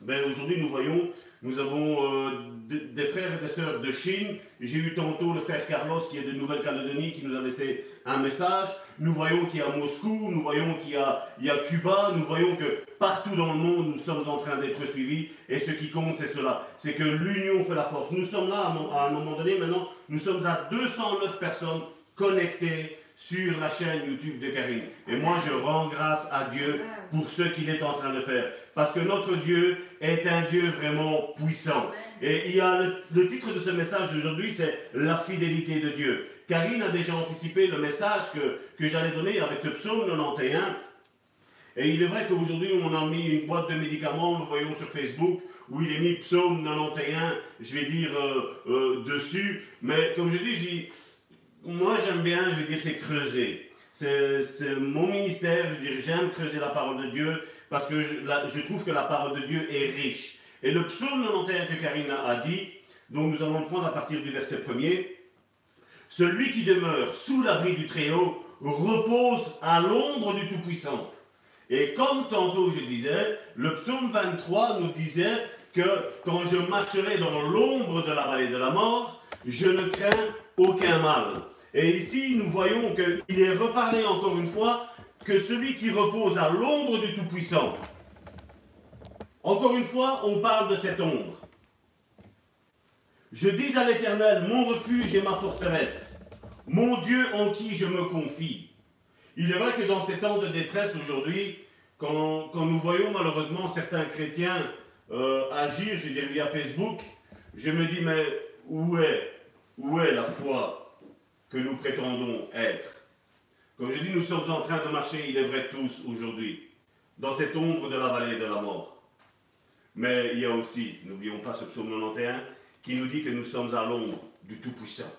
ben, aujourd'hui nous voyons, nous avons euh, des frères et des sœurs de Chine. J'ai eu tantôt le frère Carlos qui est de Nouvelle-Calédonie qui nous a laissé un message. Nous voyons qu'il y a Moscou, nous voyons qu'il y y a Cuba, nous voyons que partout dans le monde nous sommes en train d'être suivis. Et ce qui compte, c'est cela. C'est que l'union fait la force. Nous sommes là à un moment donné, maintenant, nous sommes à 209 personnes connectées sur la chaîne YouTube de Karine. Et moi, je rends grâce à Dieu pour ce qu'il est en train de faire. Parce que notre Dieu est un Dieu vraiment puissant. Et il y a le, titre de ce message d'aujourd'hui, c'est La fidélité de Dieu. Karine a déjà anticipé le message que, que j'allais donner avec ce psaume 91. Et il est vrai qu'aujourd'hui, on a mis une boîte de médicaments, nous voyons sur Facebook, où il est mis psaume 91, je vais dire, euh, euh, dessus. Mais comme je dis, je dis, moi j'aime bien, je veux dire, c'est creuser. C'est mon ministère, je veux dire, j'aime creuser la parole de Dieu parce que je, trouve que la parole de Dieu est riche. Et le psaume 91 que Karina a dit, donc nous allons le prendre à partir du verset 1er, Celui qui demeure sous l'abri du Très-Haut repose à l'ombre du Tout-Puissant. Et comme tantôt je disais, le psaume 23 nous disait que quand je marcherai dans l'ombre de la vallée de la mort, je ne crains aucun mal. Et ici, nous voyons qu'il est reparlé encore une fois que celui qui repose à l'ombre du Tout-Puissant. Encore une fois, on parle de cette ombre. Je dis à l'Éternel, mon refuge et ma forteresse, mon Dieu en qui je me confie. Il est vrai que dans ces temps de détresse aujourd'hui, quand, nous voyons malheureusement certains chrétiens euh, agir, je dire via Facebook, je me dis, mais où est, où est la foi? Que nous prétendons être. Comme je dis, nous sommes en train de marcher, il est vrai tous aujourd'hui, dans cette ombre de la vallée de la mort. Mais il y a aussi, n'oublions pas ce psaume 91, qui nous dit que nous sommes à l'ombre du Tout-Puissant.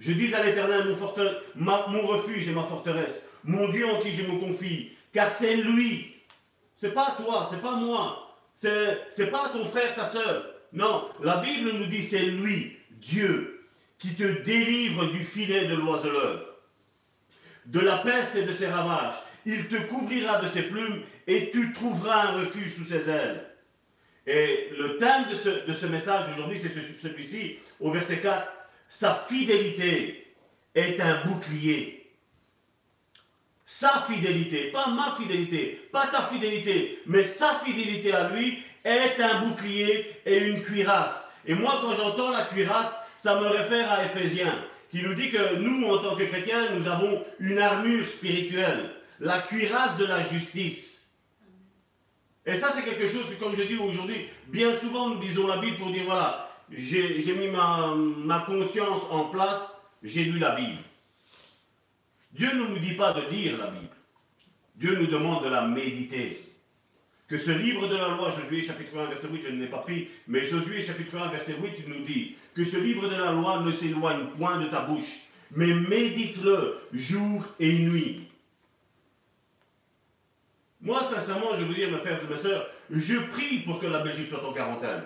Je dis à l'Éternel, mon, mon refuge et ma forteresse, mon Dieu en qui je me confie, car c'est lui. C'est pas toi, c'est pas moi, c'est, c'est pas ton frère, ta soeur. Non, la Bible nous dit c'est lui, Dieu, qui te délivre du filet de l'oiseleur, de la peste et de ses ravages. Il te couvrira de ses plumes et tu trouveras un refuge sous ses ailes. Et le thème de ce, de ce message aujourd'hui, c'est celui-ci, au verset 4. Sa fidélité est un bouclier. Sa fidélité, pas ma fidélité, pas ta fidélité, mais sa fidélité à lui est un bouclier et une cuirasse. Et moi, quand j'entends la cuirasse, ça me réfère à Éphésiens, qui nous dit que nous, en tant que chrétiens, nous avons une armure spirituelle, la cuirasse de la justice. Et ça, c'est quelque chose que, comme je dis aujourd'hui, bien souvent, nous disons la Bible pour dire, voilà, j'ai mis ma, conscience en place, j'ai lu la Bible. Dieu ne nous dit pas de lire la Bible. Dieu nous demande de la méditer que ce livre de la loi, Josué chapitre 1, verset 8, je ne l'ai pas pris, mais Josué chapitre 1, verset 8, il nous dit que ce livre de la loi ne s'éloigne point de ta bouche, mais médite-le jour et nuit. Moi, sincèrement, je veux dire, mes frères et mes sœurs, je prie pour que la Belgique soit en quarantaine.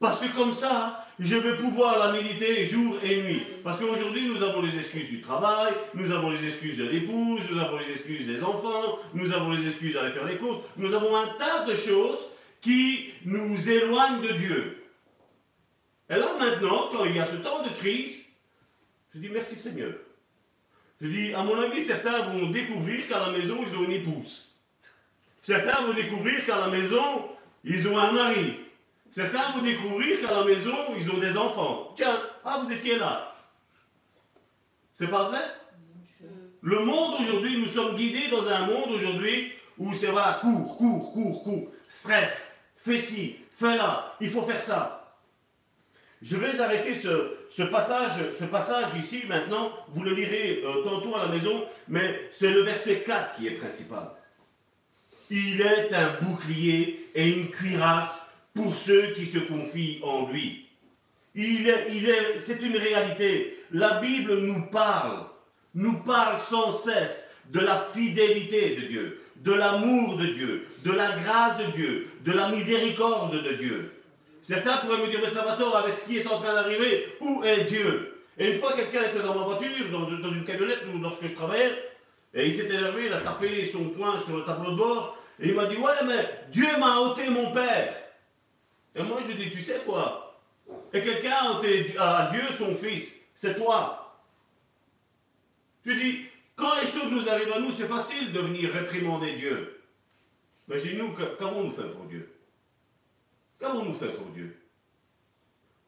Parce que comme ça, je vais pouvoir la méditer jour et nuit. Parce qu'aujourd'hui, nous avons les excuses du travail, nous avons les excuses de l'épouse, nous avons les excuses des enfants, nous avons les excuses d'aller faire les courses, nous avons un tas de choses qui nous éloignent de Dieu. Et là maintenant, quand il y a ce temps de crise, je dis merci Seigneur. Je dis, à mon avis, certains vont découvrir qu'à la maison, ils ont une épouse. Certains vont découvrir qu'à la maison, ils ont un mari. Certains vont découvrir qu'à la maison, ils ont des enfants. Tiens, ah, vous étiez là. C'est pas vrai? Le monde aujourd'hui, nous sommes guidés dans un monde aujourd'hui où c'est voilà, cours, cours, cours, cours, stress, fais ci, fais là, il faut faire ça. Je vais arrêter ce, passage, ce passage ici maintenant, vous le lirez euh, tantôt à la maison, mais c'est le verset 4 qui est principal. Il est un bouclier et une cuirasse pour ceux qui se confient en lui. C'est une réalité. La Bible nous parle, nous parle sans cesse de la fidélité de Dieu, de l'amour de Dieu, de la grâce de Dieu, de la miséricorde de Dieu. Certains pourraient me dire, mais Salvatore, avec ce qui est en train d'arriver, où est Dieu? Et une fois, quelqu'un était dans ma voiture, dans, une camionnette ou lorsque je travaillais, et il s'est énervé, il a tapé son poing sur le tableau de bord, et il m'a dit, ouais, mais Dieu m'a ôté mon père. Et moi, je dit, tu sais quoi? Et quelqu'un a Dieu son fils, c'est toi. Je dit, quand les choses nous arrivent à nous, c'est facile de venir réprimander Dieu. Mais chez nous, qu'avons-nous fait pour Dieu? Qu'avons-nous fait pour Dieu?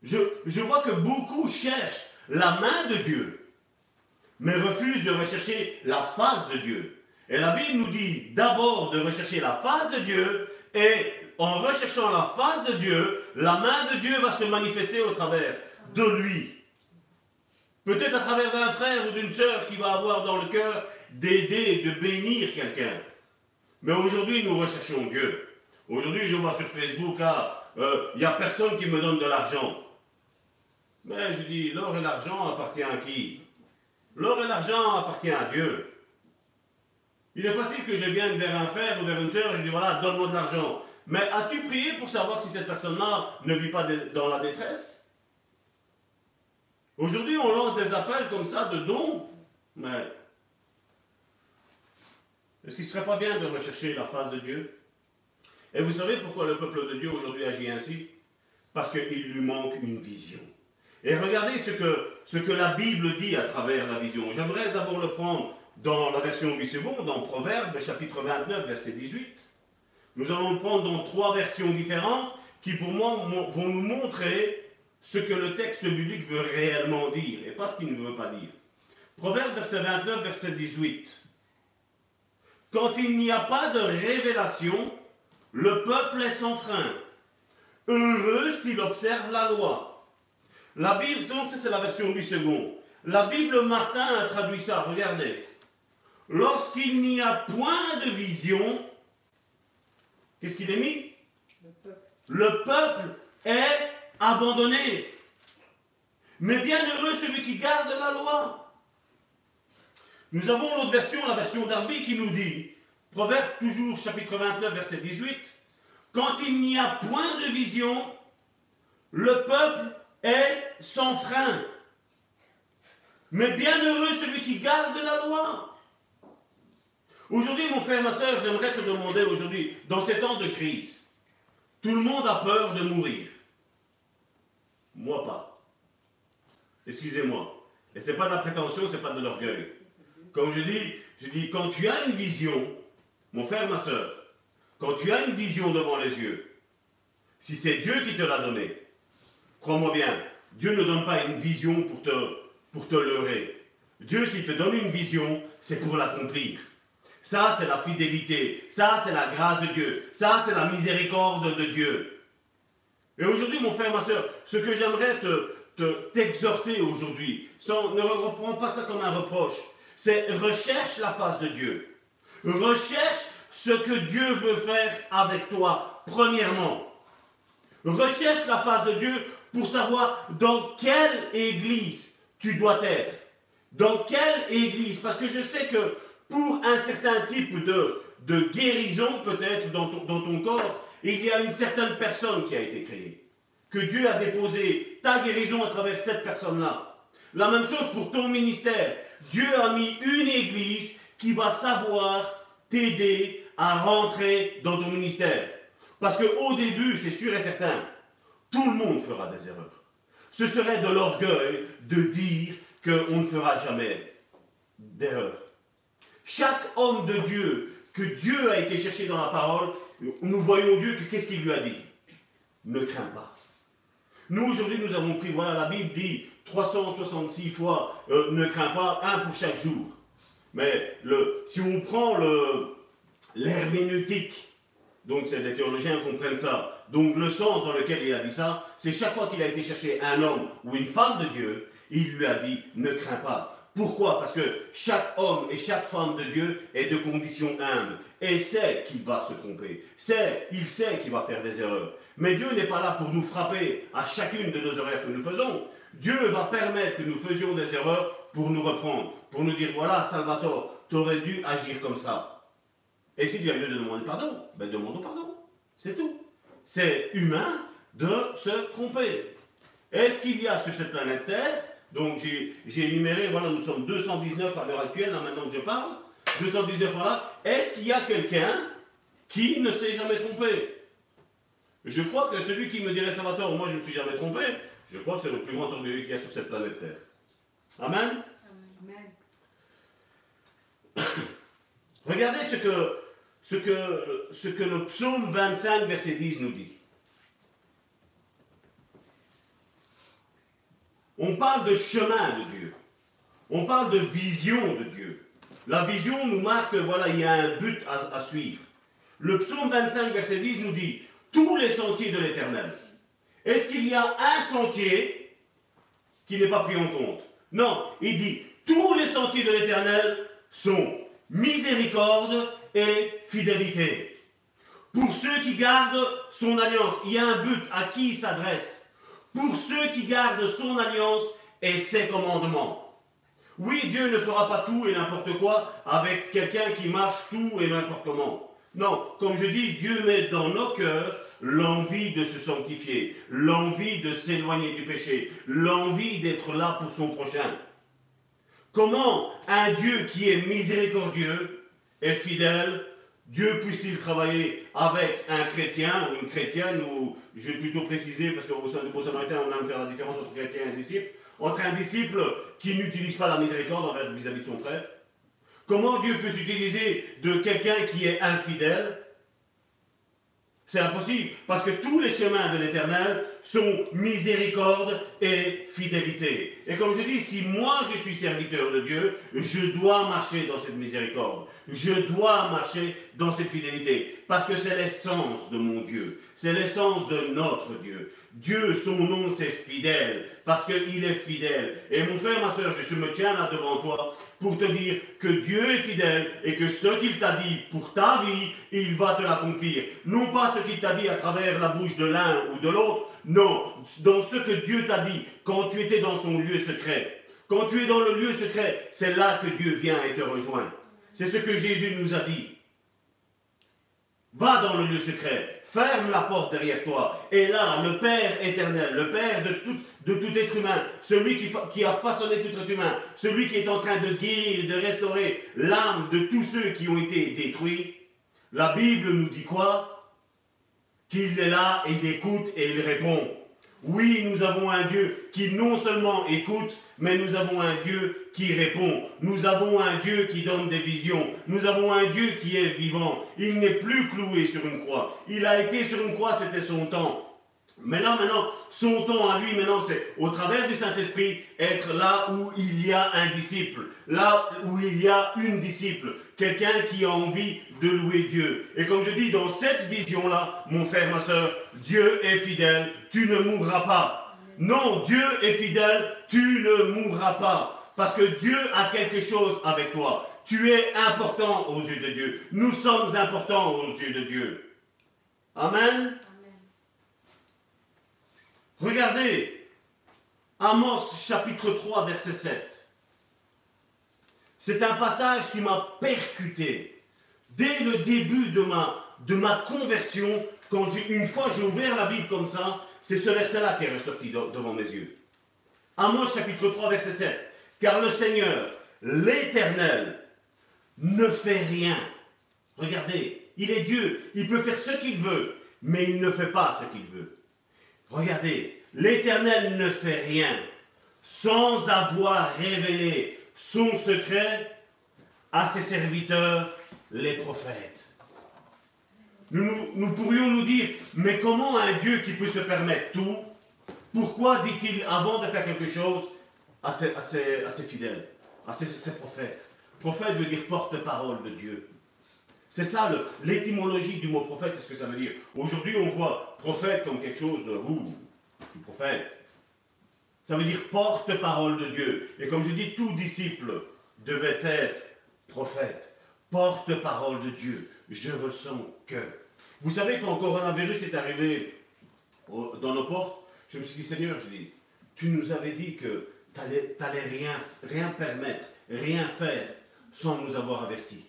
Je, je vois que beaucoup cherchent la main de Dieu, mais refusent de rechercher la face de Dieu. Et la Bible nous dit d'abord de rechercher la face de Dieu, et en recherchant la face de Dieu, la main de Dieu va se manifester au travers de lui. Peut-être à travers d'un frère ou d'une sœur qui va avoir dans le cœur d'aider, de bénir quelqu'un. Mais aujourd'hui, nous recherchons Dieu. Aujourd'hui, je vois sur Facebook, ah, il euh, n'y a personne qui me donne de l'argent. Mais je dis, l'or et l'argent appartient à qui? L'or et l'argent appartient à Dieu. Il est facile que je vienne vers un frère ou vers une sœur et je dis, voilà, donne-moi de l'argent. Mais as-tu prié pour savoir si cette personne-là ne vit pas dans la détresse? Aujourd'hui, on lance des appels comme ça de dons, mais est-ce qu'il ne serait pas bien de rechercher la face de Dieu? Et vous savez pourquoi le peuple de Dieu aujourd'hui agit ainsi? Parce qu'il lui manque une vision. Et regardez ce que, ce que la Bible dit à travers la vision. J'aimerais d'abord le prendre dans la version 8 secondes, dans Proverbe, chapitre 29, verset 18. Nous allons le prendre dans trois versions différentes qui, pour moi, vont nous montrer ce que le texte biblique veut réellement dire et pas ce qu'il ne veut pas dire. Proverbe, verset 29, verset 18. Quand il n'y a pas de révélation, le peuple est sans frein. Heureux s'il observe la loi. La Bible, c'est la version du second. La Bible Martin a traduit ça, regardez. Lorsqu'il n'y a point de vision, qu'est-ce qu'il est mis? Le peuple est abandonné. Mais bienheureux celui qui garde la loi. Nous avons l'autre version, la version d'Arby, qui nous dit Proverbe toujours chapitre 29 verset 18. Quand il n'y a point de vision, le peuple est sans frein. Mais bienheureux celui qui garde la loi. Aujourd'hui, mon frère, ma soeur, j'aimerais te demander aujourd'hui, dans ces temps de crise, tout le monde a peur de mourir. Moi pas. Excusez-moi. Et ce n'est pas de la prétention, ce n'est pas de l'orgueil. Comme je dis, je dis, quand tu as une vision, mon frère, ma soeur, quand tu as une vision devant les yeux, si c'est Dieu qui te l'a donnée, crois-moi bien, Dieu ne donne pas une vision pour te, pour te leurrer. Dieu, s'il te donne une vision, c'est pour l'accomplir. Ça, c'est la fidélité. Ça, c'est la grâce de Dieu. Ça, c'est la miséricorde de Dieu. Et aujourd'hui, mon frère, ma soeur, ce que j'aimerais te, t'exhorter aujourd'hui, ne reprends pas ça comme un reproche, c'est recherche la face de Dieu. Recherche ce que Dieu veut faire avec toi, premièrement. Recherche la face de Dieu pour savoir dans quelle église tu dois être. Dans quelle église? Parce que je sais que pour un certain type de, guérison peut-être dans ton, dans ton corps, il y a une certaine personne qui a été créée. Que Dieu a déposé ta guérison à travers cette personne-là. La même chose pour ton ministère. Dieu a mis une église qui va savoir t'aider à rentrer dans ton ministère. Parce qu'au début, c'est sûr et certain, tout le monde fera des erreurs. Ce serait de l'orgueil de dire qu'on ne fera jamais d'erreur. Chaque homme de Dieu que Dieu a été cherché dans la parole, nous voyons Dieu que qu'est-ce qu'il lui a dit? Ne crains pas. Nous, aujourd'hui, nous avons pris, voilà, la Bible dit 366 fois euh, ne crains pas, un pour chaque jour. Mais si on prend l'herméneutique, donc c'est les théologiens comprennent ça, donc le sens dans lequel il a dit ça, c'est chaque fois qu'il a été chercher un homme ou une femme de Dieu, il lui a dit ne crains pas. Pourquoi? Parce que chaque homme et chaque femme de Dieu est de condition humble et sait qu'il va se tromper. Sait, il sait qu'il va faire des erreurs. Mais Dieu n'est pas là pour nous frapper à chacune de nos erreurs que nous faisons. Dieu va permettre que nous faisions des erreurs pour nous reprendre, pour nous dire voilà, Salvatore, tu aurais dû agir comme ça. Et s'il y a lieu de demander pardon, ben demandons pardon. C'est tout. C'est humain de se tromper. Est-ce qu'il y a sur cette planète Terre donc j'ai énuméré, voilà, nous sommes 219 à l'heure actuelle, là maintenant que je parle, 219 là. Est-ce qu'il y a quelqu'un qui ne s'est jamais trompé? Je crois que celui qui me dirait Salvatore, moi je ne me suis jamais trompé, je crois que c'est le plus grand orgueil qu'il y a sur cette planète Terre. Amen? Amen. Regardez ce que, ce, que, ce que le psaume 25, verset 10 nous dit. On parle de chemin de Dieu. On parle de vision de Dieu. La vision nous marque, voilà, il y a un but à, suivre. Le psaume 25, verset 10 nous dit, tous les sentiers de l'éternel. Est-ce qu'il y a un sentier qui n'est pas pris en compte? Non, il dit, tous les sentiers de l'éternel sont miséricorde et fidélité. Pour ceux qui gardent son alliance, il y a un but à qui il s'adresse pour ceux qui gardent son alliance et ses commandements. Oui, Dieu ne fera pas tout et n'importe quoi avec quelqu'un qui marche tout et n'importe comment. Non, comme je dis, Dieu met dans nos cœurs l'envie de se sanctifier, l'envie de s'éloigner du péché, l'envie d'être là pour son prochain. Comment un Dieu qui est miséricordieux et fidèle Dieu puisse-t-il travailler avec un chrétien ou une chrétienne, ou je vais plutôt préciser, parce qu'au sein du Beau Samaritain, on aime faire la différence entre chrétien et un disciple, entre un disciple qui n'utilise pas la miséricorde vis-à-vis -vis de son frère? Comment Dieu peut s'utiliser de quelqu'un qui est infidèle c'est impossible, parce que tous les chemins de l'éternel sont miséricorde et fidélité. Et comme je dis, si moi je suis serviteur de Dieu, je dois marcher dans cette miséricorde. Je dois marcher dans cette fidélité, parce que c'est l'essence de mon Dieu. C'est l'essence de notre Dieu. Dieu, son nom, c'est fidèle, parce qu'il est fidèle. Et mon frère, ma soeur, je me tiens là devant toi pour te dire que Dieu est fidèle et que ce qu'il t'a dit pour ta vie, il va te l'accomplir. Non pas ce qu'il t'a dit à travers la bouche de l'un ou de l'autre, non, dans ce que Dieu t'a dit quand tu étais dans son lieu secret. Quand tu es dans le lieu secret, c'est là que Dieu vient et te rejoint. C'est ce que Jésus nous a dit. Va dans le lieu secret, ferme la porte derrière toi. Et là, le Père éternel, le Père de tout, être humain, celui qui, qui, a façonné tout être humain, celui qui est en train de guérir, de restaurer l'âme de tous ceux qui ont été détruits, la Bible nous dit quoi? Qu'il est là et il écoute et il répond. Oui, nous avons un Dieu qui non seulement écoute, mais nous avons un Dieu qui répond. Nous avons un Dieu qui donne des visions. Nous avons un Dieu qui est vivant. Il n'est plus cloué sur une croix. Il a été sur une croix, c'était son temps. Maintenant, maintenant, son temps à lui, maintenant, c'est au travers du Saint-Esprit, être là où il y a un disciple, là où il y a une disciple, quelqu'un qui a envie de louer Dieu. Et comme je dis, dans cette vision-là, mon frère, ma soeur, Dieu est fidèle, tu ne mourras pas. Non, Dieu est fidèle, tu ne mourras pas. Parce que Dieu a quelque chose avec toi. Tu es important aux yeux de Dieu. Nous sommes importants aux yeux de Dieu. Amen. Regardez, Amos chapitre 3, verset 7. C'est un passage qui m'a percuté. dès le début de ma, de ma conversion, quand une fois j'ai ouvert la Bible comme ça, c'est ce verset-là qui est ressorti devant mes yeux. Amos chapitre 3, verset 7. Car le Seigneur, l'Éternel, ne fait rien. Regardez, il est Dieu, il peut faire ce qu'il veut, mais il ne fait pas ce qu'il veut. Regardez, l'Éternel ne fait rien sans avoir révélé son secret à ses serviteurs, les prophètes. Nous, pourrions nous dire, mais comment un Dieu qui peut se permettre tout, pourquoi dit-il avant de faire quelque chose à ses, fidèles, à ses, prophètes? Prophète veut dire porte-parole de Dieu. C'est ça l'étymologie du mot prophète, c'est ce que ça veut dire. Aujourd'hui, on voit prophète comme quelque chose de ouh, je prophète. Ça veut dire porte-parole de Dieu. Et comme je dis, tout disciple devait être prophète, porte-parole de Dieu. Je ressens que. Vous savez, quand le coronavirus est arrivé dans nos portes, je me suis dit, Seigneur, je dis, tu nous avais dit que tu n'allais rien, rien permettre, rien faire sans nous avoir avertis.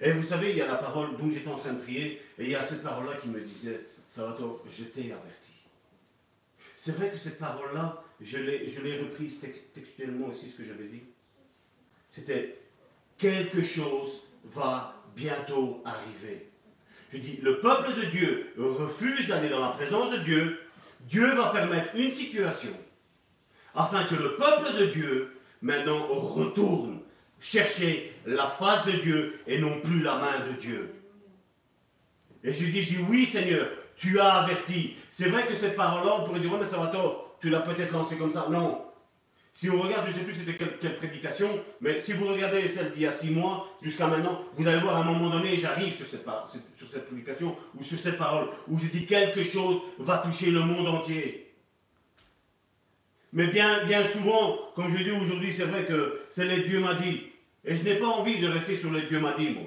Et vous savez, il y a la parole dont j'étais en train de prier, et il y a cette parole-là qui me disait, Salvatore, je t'ai averti. C'est vrai que cette parole-là, je l'ai reprise textuellement ici, ce que j'avais dit. C'était quelque chose va bientôt arriver. Je dis, le peuple de Dieu refuse d'aller dans la présence de Dieu. Dieu va permettre une situation afin que le peuple de Dieu maintenant retourne chercher la face de Dieu et non plus la main de Dieu. Et je dis, oui Seigneur, tu as averti. C'est vrai que cette parole-là, on pourrait dire, mais ça va tort, tu l'as peut-être lancée comme ça. Non, si on regarde, je ne sais plus c'était quelle, prédication, mais si vous regardez celle d'il y a six mois jusqu'à maintenant, vous allez voir à un moment donné, j'arrive sur cette, sur cette prédication ou sur cette parole où je dis quelque chose va toucher le monde entier. Mais bien, bien souvent, comme je dis aujourd'hui, c'est vrai que c'est les Dieu m'a dit. Et je n'ai pas envie de rester sur les Dieu m'a dit, moi.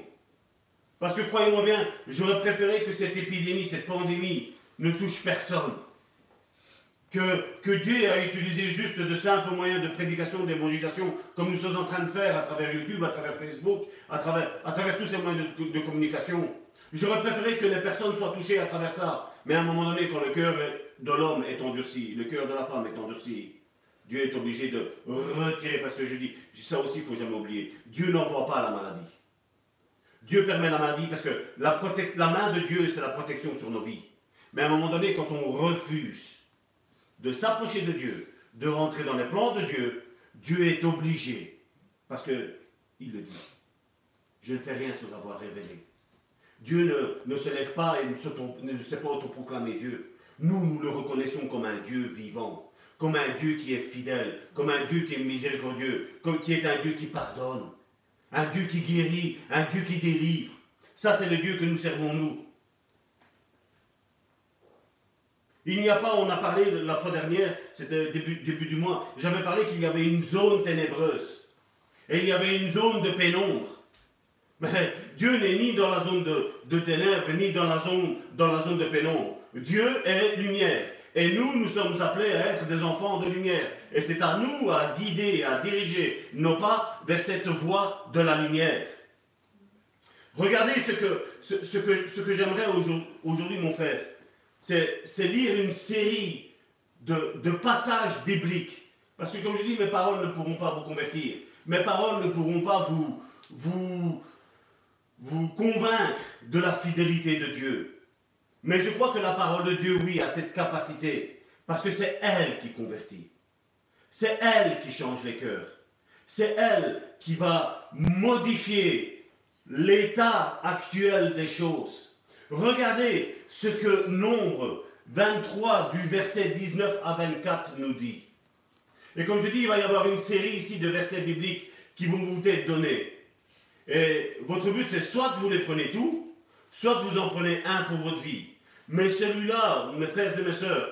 Parce que croyez-moi bien, j'aurais préféré que cette épidémie, cette pandémie ne touche personne que, Dieu a utilisé juste de simples moyens de prédication, d'évangélisation, comme nous sommes en train de faire à travers YouTube, à travers Facebook, à travers, à travers tous ces moyens de, communication. J'aurais préféré que les personnes soient touchées à travers ça. Mais à un moment donné, quand le cœur de l'homme est endurci, le cœur de la femme est endurci, Dieu est obligé de retirer, parce que je dis, ça aussi, il ne faut jamais oublier, Dieu n'envoie pas la maladie. Dieu permet la maladie parce que la, la main de Dieu, c'est la protection sur nos vies. Mais à un moment donné, quand on refuse de s'approcher de Dieu, de rentrer dans les plans de Dieu, Dieu est obligé, parce que il le dit. Je ne fais rien sans avoir révélé. Dieu ne, se lève pas et ne, se, ne sait pas autoproclamer Dieu. Nous, nous le reconnaissons comme un Dieu vivant, comme un Dieu qui est fidèle, comme un Dieu qui est miséricordieux, comme qui est un Dieu qui pardonne, un Dieu qui guérit, un Dieu qui délivre. Ça, c'est le Dieu que nous servons, nous. Il n'y a pas, on a parlé la fois dernière, c'était début, début du mois, j'avais parlé qu'il y avait une zone ténébreuse. Et il y avait une zone de pénombre. Mais Dieu n'est ni dans la zone de, ténèbres, ni dans la, zone, de pénombre. Dieu est lumière. Et nous, nous sommes appelés à être des enfants de lumière. Et c'est à nous à guider, à diriger nos pas vers cette voie de la lumière. Regardez ce que j'aimerais aujourd'hui, mon frère c'est lire une série de, passages bibliques. Parce que comme je dis, mes paroles ne pourront pas vous convertir. Mes paroles ne pourront pas vous, vous, vous convaincre de la fidélité de Dieu. Mais je crois que la parole de Dieu, oui, a cette capacité. Parce que c'est elle qui convertit. C'est elle qui change les cœurs. C'est elle qui va modifier l'état actuel des choses. Regardez ce que Nombre 23 du verset 19 à 24 nous dit. Et comme je dis, il va y avoir une série ici de versets bibliques qui vont vous être donnés. Et votre but, c'est soit vous les prenez tous, soit vous en prenez un pour votre vie. Mais celui-là, mes frères et mes sœurs,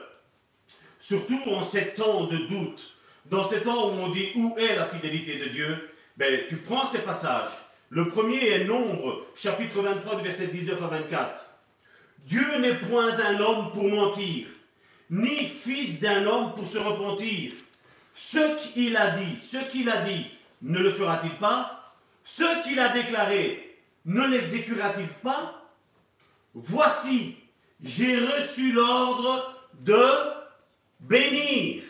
surtout en ces temps de doute, dans ces temps où on dit où est la fidélité de Dieu, ben, tu prends ces passages le premier est Nombre, chapitre 23, verset 19 à 24. Dieu n'est point un homme pour mentir, ni fils d'un homme pour se repentir. Ce qu'il a dit, ce qu'il a dit, ne le fera-t-il pas? Ce qu'il a déclaré, ne l'exécutera-t-il pas? Voici, j'ai reçu l'ordre de bénir.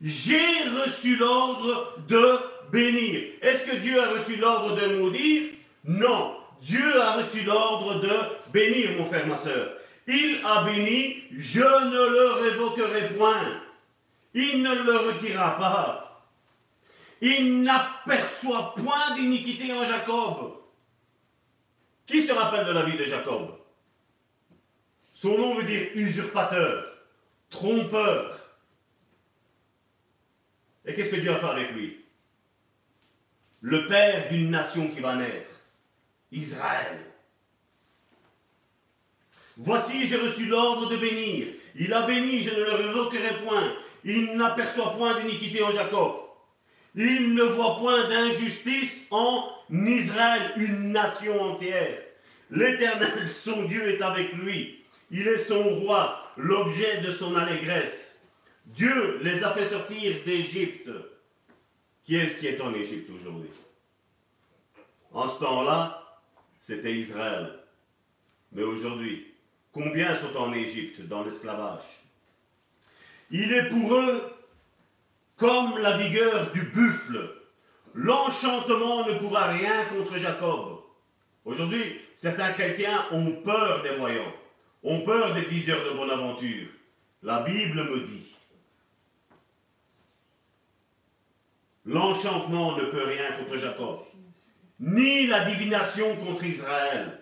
J'ai reçu l'ordre de bénir. Est-ce que Dieu a reçu l'ordre de maudire Non. Dieu a reçu l'ordre de bénir, mon frère, ma soeur. Il a béni, je ne le révoquerai point. Il ne le retirera pas. Il n'aperçoit point d'iniquité en Jacob. Qui se rappelle de la vie de Jacob? Son nom veut dire usurpateur, trompeur. Et qu'est-ce que Dieu a fait avec lui? Le père d'une nation qui va naître, Israël. Voici, j'ai reçu l'ordre de bénir. Il a béni, je ne le révoquerai point. Il n'aperçoit point d'iniquité en Jacob. Il ne voit point d'injustice en Israël, une nation entière. L'Éternel, son Dieu, est avec lui. Il est son roi, l'objet de son allégresse. Dieu les a fait sortir d'Égypte. Qui est-ce qui est en Égypte aujourd'hui? En ce temps-là, c'était Israël. Mais aujourd'hui, combien sont en Égypte dans l'esclavage? Il est pour eux comme la vigueur du buffle. L'enchantement ne pourra rien contre Jacob. Aujourd'hui, certains chrétiens ont peur des voyants, ont peur des diseurs de bonne aventure. La Bible me dit, l'enchantement ne peut rien contre Jacob, ni la divination contre Israël.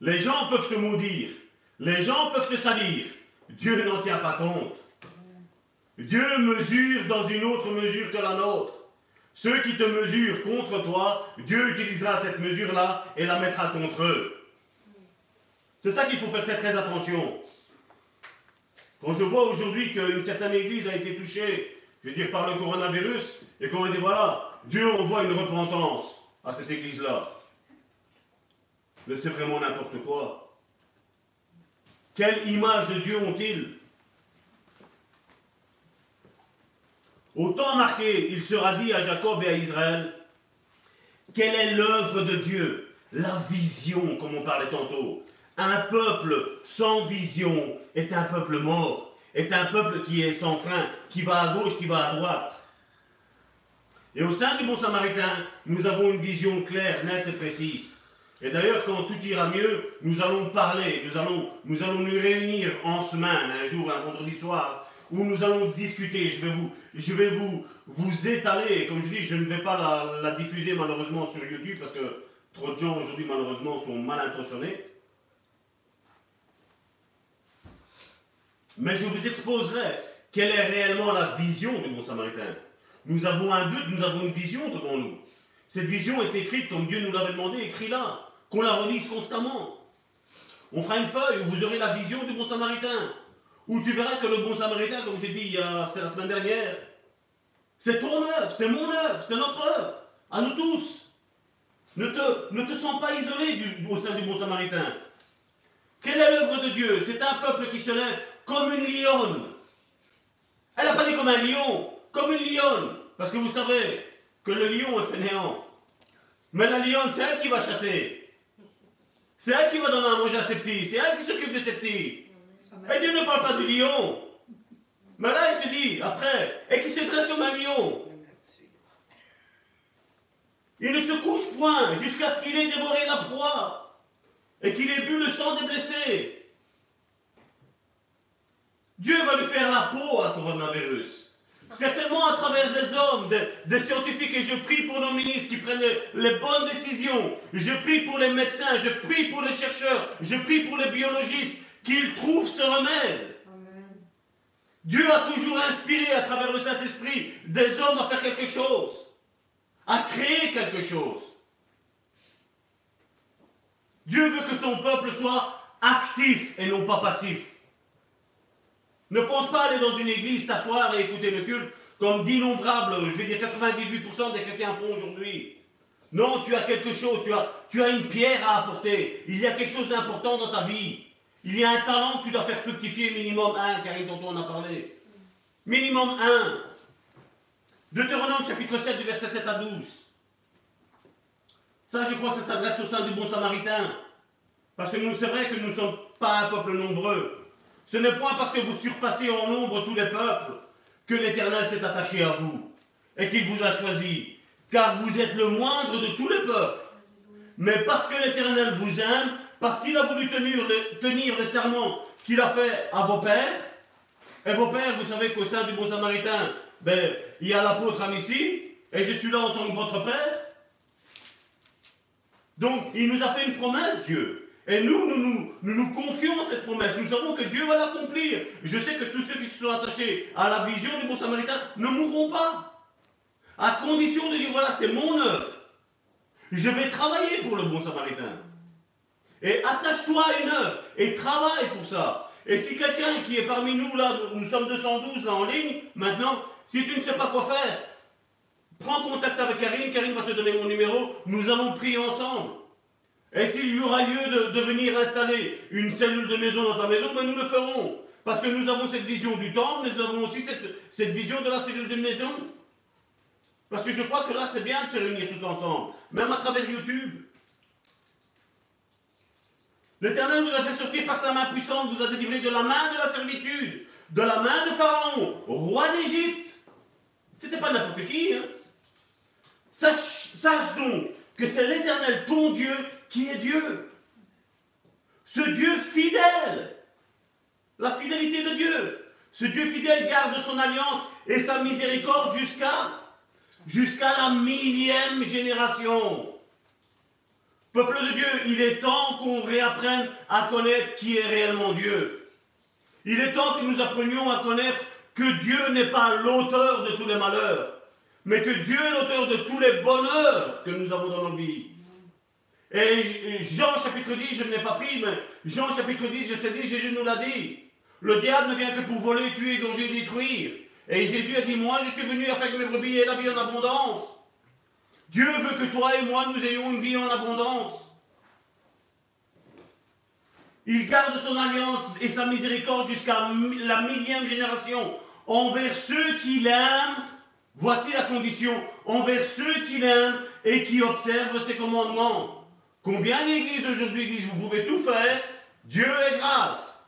Les gens peuvent te maudire, les gens peuvent te salir, Dieu n'en tient pas compte. Dieu mesure dans une autre mesure que la nôtre. Ceux qui te mesurent contre toi, Dieu utilisera cette mesure-là et la mettra contre eux. C'est ça qu'il faut faire très, très attention. Quand je vois aujourd'hui qu'une certaine église a été touchée, je veux dire, par le coronavirus, et qu'on va dire, voilà, Dieu envoie une repentance à cette église-là. Mais c'est vraiment n'importe quoi. Quelle image de Dieu ont-ils? Au temps marqué, il sera dit à Jacob et à Israël, quelle est l'œuvre de Dieu? La vision, comme on parlait tantôt. Un peuple sans vision est un peuple mort, est un peuple qui est sans frein, qui va à gauche, qui va à droite. Et au sein du Bon Samaritain, nous avons une vision claire, nette et précise. Et d'ailleurs, quand tout ira mieux, nous allons parler, nous allons, nous réunir en semaine, un jour, un vendredi soir, où nous allons discuter. Je vais vous, je vais vous, vous étaler. Comme je dis, je ne vais pas la, diffuser malheureusement sur YouTube parce que trop de gens aujourd'hui malheureusement sont mal intentionnés. Mais je vous exposerai quelle est réellement la vision du bon samaritain. Nous avons un but, nous avons une vision devant nous. Cette vision est écrite comme Dieu nous l'avait demandé, écrit là, qu'on la relise constamment. On fera une feuille où vous aurez la vision du bon samaritain où tu verras que le bon samaritain, comme j'ai dit c'est la semaine dernière, c'est ton œuvre, c'est mon œuvre, c'est notre œuvre, à nous tous. Ne te, ne te sens pas isolé au sein du bon samaritain. Quelle est l'œuvre de Dieu? C'est un peuple qui se lève comme une lionne. Elle n'a pas dit comme un lion, comme une lionne. Parce que vous savez que le lion est fainéant. Mais la lionne, c'est elle qui va chasser. C'est elle qui va donner à manger à ses petits. C'est elle qui s'occupe de ses petits. Et Dieu ne parle pas du lion. Mais là, il se dit, après, et qui se dresse comme un lion. Il ne se couche point jusqu'à ce qu'il ait dévoré la proie et qu'il ait bu le sang des blessés. Dieu va lui faire la peau à coronavirus. Certainement à travers des hommes, des, scientifiques, et je prie pour nos ministres qui prennent les bonnes décisions. Je prie pour les médecins, je prie pour les chercheurs, je prie pour les biologistes, qu'il trouve ce remède. Dieu a toujours inspiré à travers le Saint-Esprit des hommes à faire quelque chose, à créer quelque chose. Dieu veut que son peuple soit actif et non pas passif. Ne pense pas aller dans une église, t'asseoir et écouter le culte comme d'innombrables, je vais dire 98% des chrétiens font aujourd'hui. Non, tu as quelque chose, tu as, tu as une pierre à apporter. Il y a quelque chose d'important dans ta vie. Il y a un talent que tu dois faire fructifier minimum un, car dont on a parlé. Minimum un. Deutéronome chapitre 7 du verset 7 à 12. Ça, je crois que ça s'adresse au sein du bon samaritain. Parce que nous, c'est vrai que nous ne sommes pas un peuple nombreux. Ce n'est point parce que vous surpassez en nombre tous les peuples que l'Éternel s'est attaché à vous et qu'il vous a choisi. Car vous êtes le moindre de tous les peuples. Mais parce que l'Éternel vous aime, parce qu'il a voulu tenir le, serment qu'il a fait à vos pères, et vos pères, vous savez qu'au sein du bon samaritain, ben, il y a l'apôtre ici, et je suis là en tant que votre père. Donc, il nous a fait une promesse, Dieu. Et nous, nous nous, nous, nous confions cette promesse. Nous savons que Dieu va l'accomplir. Je sais que tous ceux qui se sont attachés à la vision du bon samaritain ne mourront pas. À condition de dire, voilà, c'est mon œuvre. Je vais travailler pour le bon samaritain. Et attache-toi à une œuvre et travaille pour ça. Et si quelqu'un qui est parmi nous, là, nous sommes 212 là en ligne, maintenant, si tu ne sais pas quoi faire, prends contact avec Karine, Karine va te donner mon numéro, nous allons prier ensemble. Et s'il y aura lieu de, venir installer une cellule de maison dans ta maison, ben nous le ferons. Parce que nous avons cette vision du temps, mais nous avons aussi cette, cette vision de la cellule de maison. Parce que je crois que là, c'est bien de se réunir tous ensemble, même à travers YouTube. L'Éternel vous a fait sortir par sa main puissante, vous a délivré de la main de la servitude, de la main de Pharaon, roi d'Égypte. C'était pas n'importe qui. Hein. Sache, sache donc que c'est l'Éternel, ton Dieu, qui est Dieu. Ce Dieu fidèle. La fidélité de Dieu. Ce Dieu fidèle garde son alliance et sa miséricorde jusqu'à la millième génération. Peuple de Dieu, il est temps qu'on réapprenne à connaître qui est réellement Dieu. Il est temps que nous apprenions à connaître que Dieu n'est pas l'auteur de tous les malheurs, mais que Dieu est l'auteur de tous les bonheurs que nous avons dans nos vies. Et Jean chapitre 10, je ne l'ai pas pris, mais Jean chapitre 10, je sais dit, Jésus nous l'a dit. Le diable ne vient que pour voler, tuer, égorger, détruire. Et Jésus a dit, moi je suis venu afin que mes brebis aient la vie en abondance. Dieu veut que toi et moi, nous ayons une vie en abondance. Il garde son alliance et sa miséricorde jusqu'à la millième génération envers ceux qu'il aime. Voici la condition. Envers ceux qu'il aime et qui observent ses commandements. Combien d'églises aujourd'hui disent vous pouvez tout faire Dieu est grâce.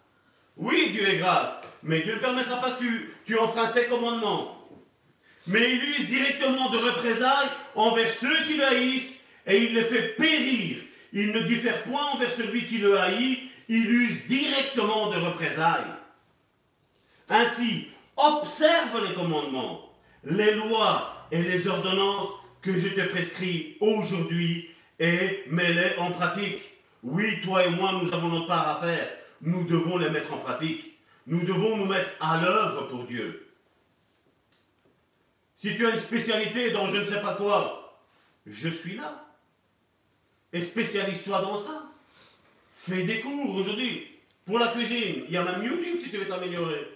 Oui, Dieu est grâce. Mais Dieu ne permettra pas que tu, tu enfreins ses commandements mais il use directement de représailles envers ceux qui le haïssent et il les fait périr. Il ne diffère point envers celui qui le haït, il use directement de représailles. Ainsi, observe les commandements, les lois et les ordonnances que je te prescris aujourd'hui et mets-les en pratique. Oui, toi et moi, nous avons notre part à faire. Nous devons les mettre en pratique. Nous devons nous mettre à l'œuvre pour Dieu. Si tu as une spécialité dans je ne sais pas quoi, je suis là. Et spécialise-toi dans ça. Fais des cours aujourd'hui. Pour la cuisine, il y a même YouTube si tu veux t'améliorer.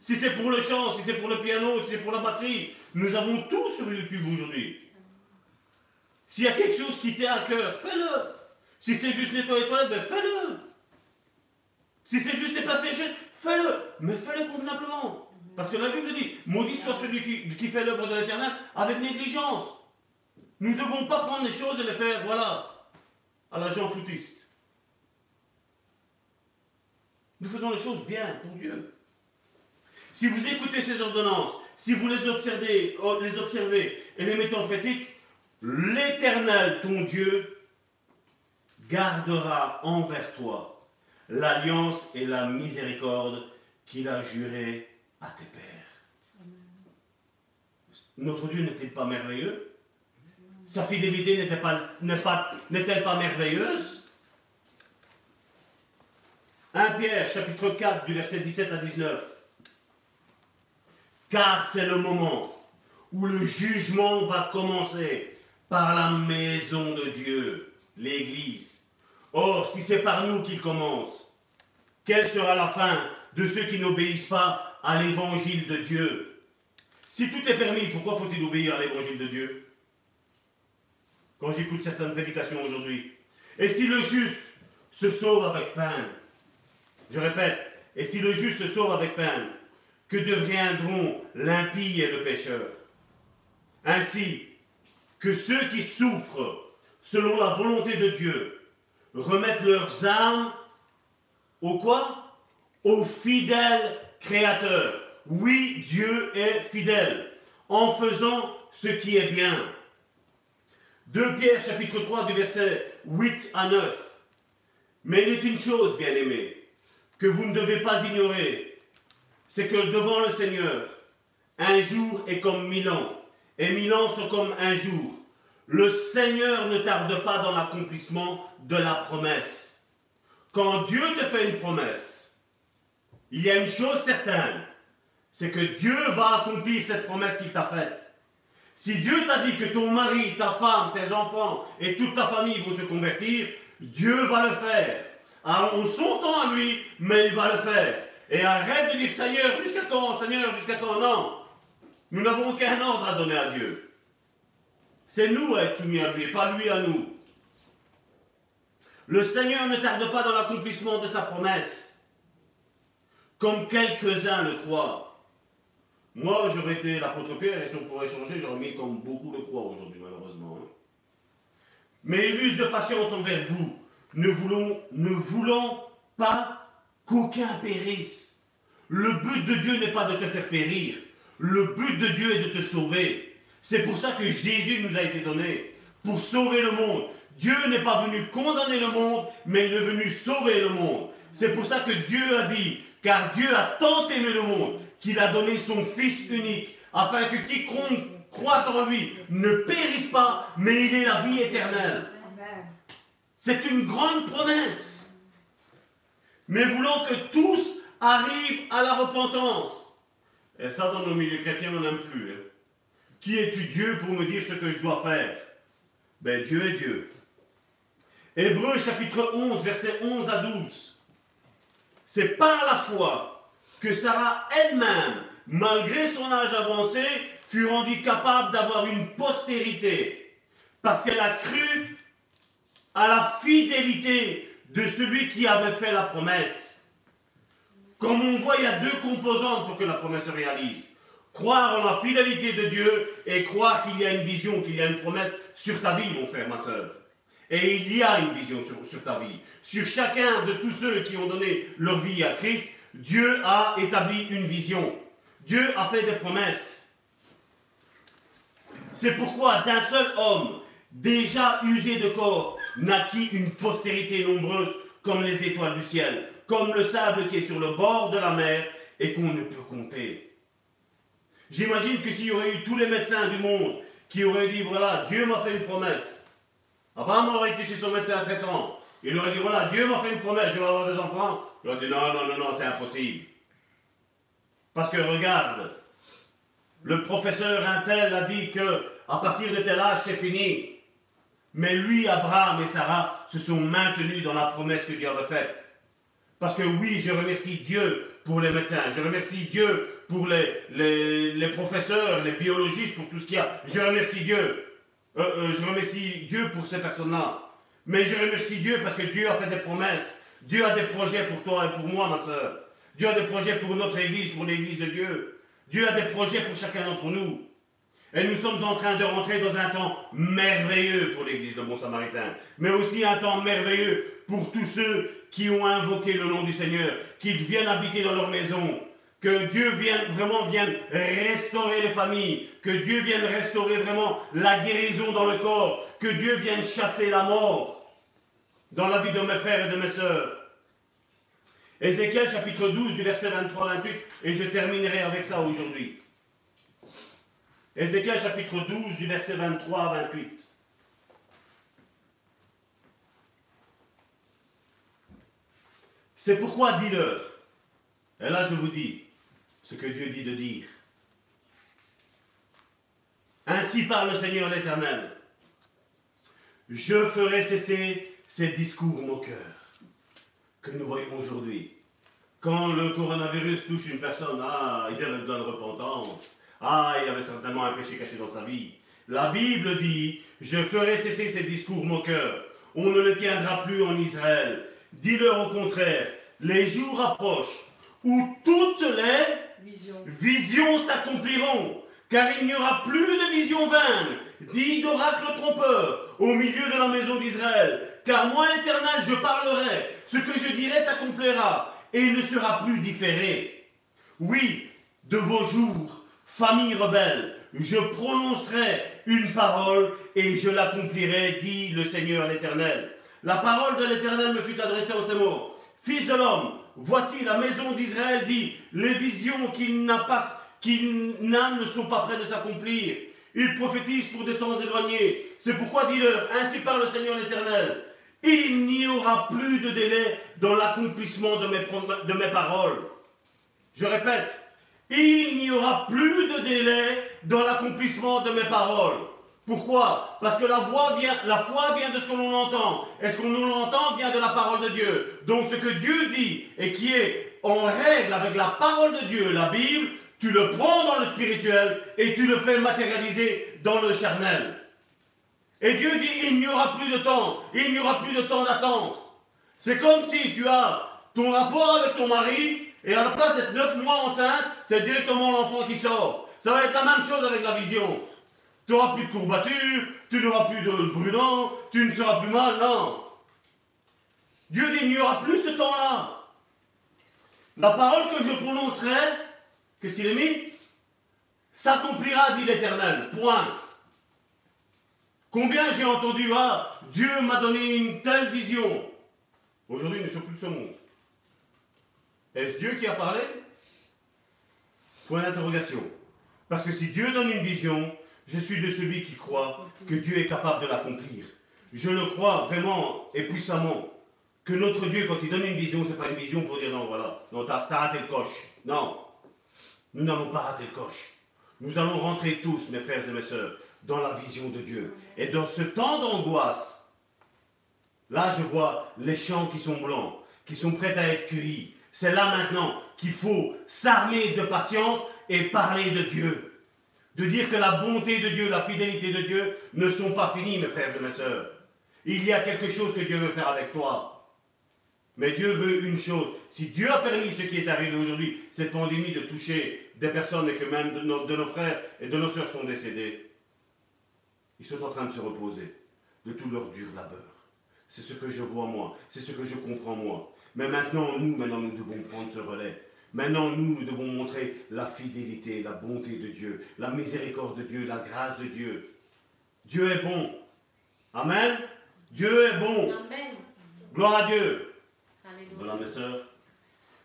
Si c'est pour le chant, si c'est pour le piano, si c'est pour la batterie, nous avons tout sur YouTube aujourd'hui. S'il y a quelque chose qui t'est à cœur, fais-le. Si c'est juste nettoyer les toilettes, ben fais-le. Si c'est juste déplacer les chaises, fais-le. Mais fais-le convenablement. Parce que la Bible dit, maudit soit celui qui, fait l'œuvre de l'éternel avec négligence. Nous ne devons pas prendre les choses et les faire, voilà, à la gens foutiste. Nous faisons les choses bien pour Dieu. Si vous écoutez ces ordonnances, si vous les observez, oh, les observez et les mettez en pratique, l'Éternel, ton Dieu, gardera envers toi l'alliance et la miséricorde qu'il a juré à tes pères. Notre Dieu n'est-il pas merveilleux Sa fidélité n'était-elle pas, pas merveilleuse 1 Pierre chapitre 4 du verset 17 à 19. Car c'est le moment où le jugement va commencer par la maison de Dieu, l'Église. Or, si c'est par nous qu'il commence, quelle sera la fin de ceux qui n'obéissent pas à l'évangile de Dieu? Si tout est permis, pourquoi faut-il obéir à l'évangile de Dieu? Quand j'écoute certaines prédications aujourd'hui. Et si le juste se sauve avec peine? Je répète, et si le juste se sauve avec peine, que deviendront l'impie et le pécheur? Ainsi que ceux qui souffrent selon la volonté de Dieu, remettent leurs âmes au quoi? Au fidèle Créateur. Oui, Dieu est fidèle en faisant ce qui est bien. 2 Pierre chapitre 3 du verset 8 à 9. Mais il est une chose, bien aimé, que vous ne devez pas ignorer, c'est que devant le Seigneur, un jour est comme mille ans, et mille comme un jour. Le Seigneur ne tarde pas dans l'accomplissement de la promesse. Quand Dieu te fait une promesse, il y a une chose certaine, c'est que Dieu va accomplir cette promesse qu'il t'a faite. Si Dieu t'a dit que ton mari, ta femme, tes enfants et toute ta famille vont se convertir, Dieu va le faire. Alors on son temps à lui, mais il va le faire. Et arrête de dire Seigneur, jusqu'à quand, Seigneur, jusqu'à quand? Non. Nous n'avons aucun ordre à donner à Dieu. C'est nous à être soumis à lui, et pas lui à nous. Le Seigneur ne tarde pas dans l'accomplissement de sa promesse, comme quelques-uns le croient. Moi, j'aurais été l'apôtre Pierre, et si on pourrait changer, j'aurais mis comme beaucoup le croient aujourd'hui, malheureusement. Hein. Mais il de patience envers vous. Ne voulons, ne voulons pas qu'aucun périsse. Le but de Dieu n'est pas de te faire périr. Le but de Dieu est de te sauver. C'est pour ça que Jésus nous a été donné. Pour sauver le monde. Dieu n'est pas venu condamner le monde, mais il est venu sauver le monde. C'est pour ça que Dieu a dit, car Dieu a tant aimé le monde qu'il a donné son Fils unique, afin que quiconque croit en lui ne périsse pas, mais il ait la vie éternelle. C'est une grande promesse. Mais voulons que tous arrivent à la repentance. Et ça, dans nos milieux chrétiens, on n'aime plus. Hein. Qui es-tu Dieu pour me dire ce que je dois faire? Ben Dieu est Dieu. Hébreu chapitre 11, versets 11 à 12. C'est par la foi que Sarah elle-même, malgré son âge avancé, fut rendue capable d'avoir une postérité. Parce qu'elle a cru à la fidélité de celui qui avait fait la promesse. Comme on voit, il y a deux composantes pour que la promesse se réalise. Croire en la fidélité de Dieu et croire qu'il y a une vision, qu'il y a une promesse sur ta vie, mon frère, ma soeur. Et il y a une vision sur, sur ta vie. Sur chacun de tous ceux qui ont donné leur vie à Christ, Dieu a établi une vision. Dieu a fait des promesses. C'est pourquoi d'un seul homme, déjà usé de corps, naquit une postérité nombreuse comme les étoiles du ciel, comme le sable qui est sur le bord de la mer et qu'on ne peut compter. J'imagine que s'il y aurait eu tous les médecins du monde qui auraient dit, voilà, Dieu m'a fait une promesse. Abraham aurait été chez son médecin traitant. Il aurait dit, voilà, Dieu m'a fait une promesse, je vais avoir des enfants. Il aurait dit, non, non, non, non, c'est impossible. Parce que regarde, le professeur Intel a dit que à partir de tel âge, c'est fini. Mais lui, Abraham et Sarah se sont maintenus dans la promesse que Dieu avait faite. Parce que oui, je remercie Dieu pour les médecins, je remercie Dieu pour les, les, professeurs, les biologistes, pour tout ce qu'il y a. Je remercie Dieu. Euh, euh, je remercie Dieu pour ces personnes-là. Mais je remercie Dieu parce que Dieu a fait des promesses. Dieu a des projets pour toi et pour moi, ma soeur. Dieu a des projets pour notre Église, pour l'Église de Dieu. Dieu a des projets pour chacun d'entre nous. Et nous sommes en train de rentrer dans un temps merveilleux pour l'Église de Bon Samaritain, mais aussi un temps merveilleux pour tous ceux qui ont invoqué le nom du Seigneur, qui viennent habiter dans leur maison. Que Dieu vienne, vraiment vienne restaurer les familles, que Dieu vienne restaurer vraiment la guérison dans le corps, que Dieu vienne chasser la mort dans la vie de mes frères et de mes sœurs. Ézéchiel chapitre 12 du verset 23-28, et je terminerai avec ça aujourd'hui. Ézéchiel chapitre 12 du verset 23 à 28. C'est pourquoi dis-leur, et là je vous dis ce que Dieu dit de dire. Ainsi parle le Seigneur l'Éternel. Je ferai cesser ces discours moqueurs que nous voyons aujourd'hui. Quand le coronavirus touche une personne, ah, il y a besoin de repentance. Ah, il avait certainement un péché caché dans sa vie. La Bible dit, je ferai cesser ces discours moqueurs. On ne le tiendra plus en Israël. Dis-leur au contraire, les jours approchent où toutes les visions s'accompliront, car il n'y aura plus de visions vaines, dit d'oracle trompeur au milieu de la maison d'Israël. Car moi, l'Éternel, je parlerai, ce que je dirai s'accomplira, et il ne sera plus différé. Oui, de vos jours, famille rebelle, je prononcerai une parole et je l'accomplirai, dit le Seigneur l'Éternel. La parole de l'Éternel me fut adressée en ces mots. Fils de l'homme, voici la maison d'Israël dit, les visions qu'il n'a pas qui ne sont pas près de s'accomplir. Il prophétise pour des temps éloignés. C'est pourquoi dis-leur, ainsi parle le Seigneur l'Éternel, il n'y aura plus de délai dans l'accomplissement de mes paroles. Je répète, il n'y aura plus de délai dans l'accomplissement de mes paroles. Pourquoi? Parce que la, voix vient, la foi vient de ce que l'on entend. Et ce que l'on entend vient de la parole de Dieu. Donc ce que Dieu dit et qui est en règle avec la parole de Dieu, la Bible, tu le prends dans le spirituel et tu le fais matérialiser dans le charnel. Et Dieu dit, il n'y aura plus de temps, il n'y aura plus de temps d'attente. C'est comme si tu as ton rapport avec ton mari, et à la place d'être neuf mois enceinte, c'est directement l'enfant qui sort. Ça va être la même chose avec la vision. Tu n'auras plus de courbatures, tu n'auras plus de brûlant, tu ne seras plus mal, non. Dieu dit, il n'y aura plus ce temps-là. La parole que je prononcerai, Qu'est-ce qu'il est mis? S'accomplira, dit l'Éternel. Point. Combien j'ai entendu, ah, Dieu m'a donné une telle vision. Aujourd'hui, nous ne sommes plus de ce monde. Est-ce Dieu qui a parlé? Point d'interrogation. Parce que si Dieu donne une vision, je suis de celui qui croit que Dieu est capable de l'accomplir. Je le crois vraiment et puissamment que notre Dieu, quand il donne une vision, ce n'est pas une vision pour dire non, voilà, non, t'as raté le coche. Non, nous n'allons pas rater le coche. Nous allons rentrer tous, mes frères et mes sœurs, dans la vision de Dieu. Et dans ce temps d'angoisse, là je vois les champs qui sont blancs, qui sont prêts à être cueillis. C'est là maintenant qu'il faut s'armer de patience et parler de Dieu. De dire que la bonté de Dieu, la fidélité de Dieu ne sont pas finies, mes frères et mes sœurs. Il y a quelque chose que Dieu veut faire avec toi. Mais Dieu veut une chose. Si Dieu a permis ce qui est arrivé aujourd'hui, cette pandémie, de toucher des personnes et que même de nos, frères et de nos soeurs sont décédés, ils sont en train de se reposer de tout leur dur labeur. C'est ce que je vois moi, c'est ce que je comprends moi. Mais maintenant, nous, maintenant, nous devons prendre ce relais. Maintenant, nous, nous devons montrer la fidélité, la bonté de Dieu, la miséricorde de Dieu, la grâce de Dieu. Dieu est bon. Amen. Dieu est bon. Amen. Gloire à Dieu. Voilà mes sœurs.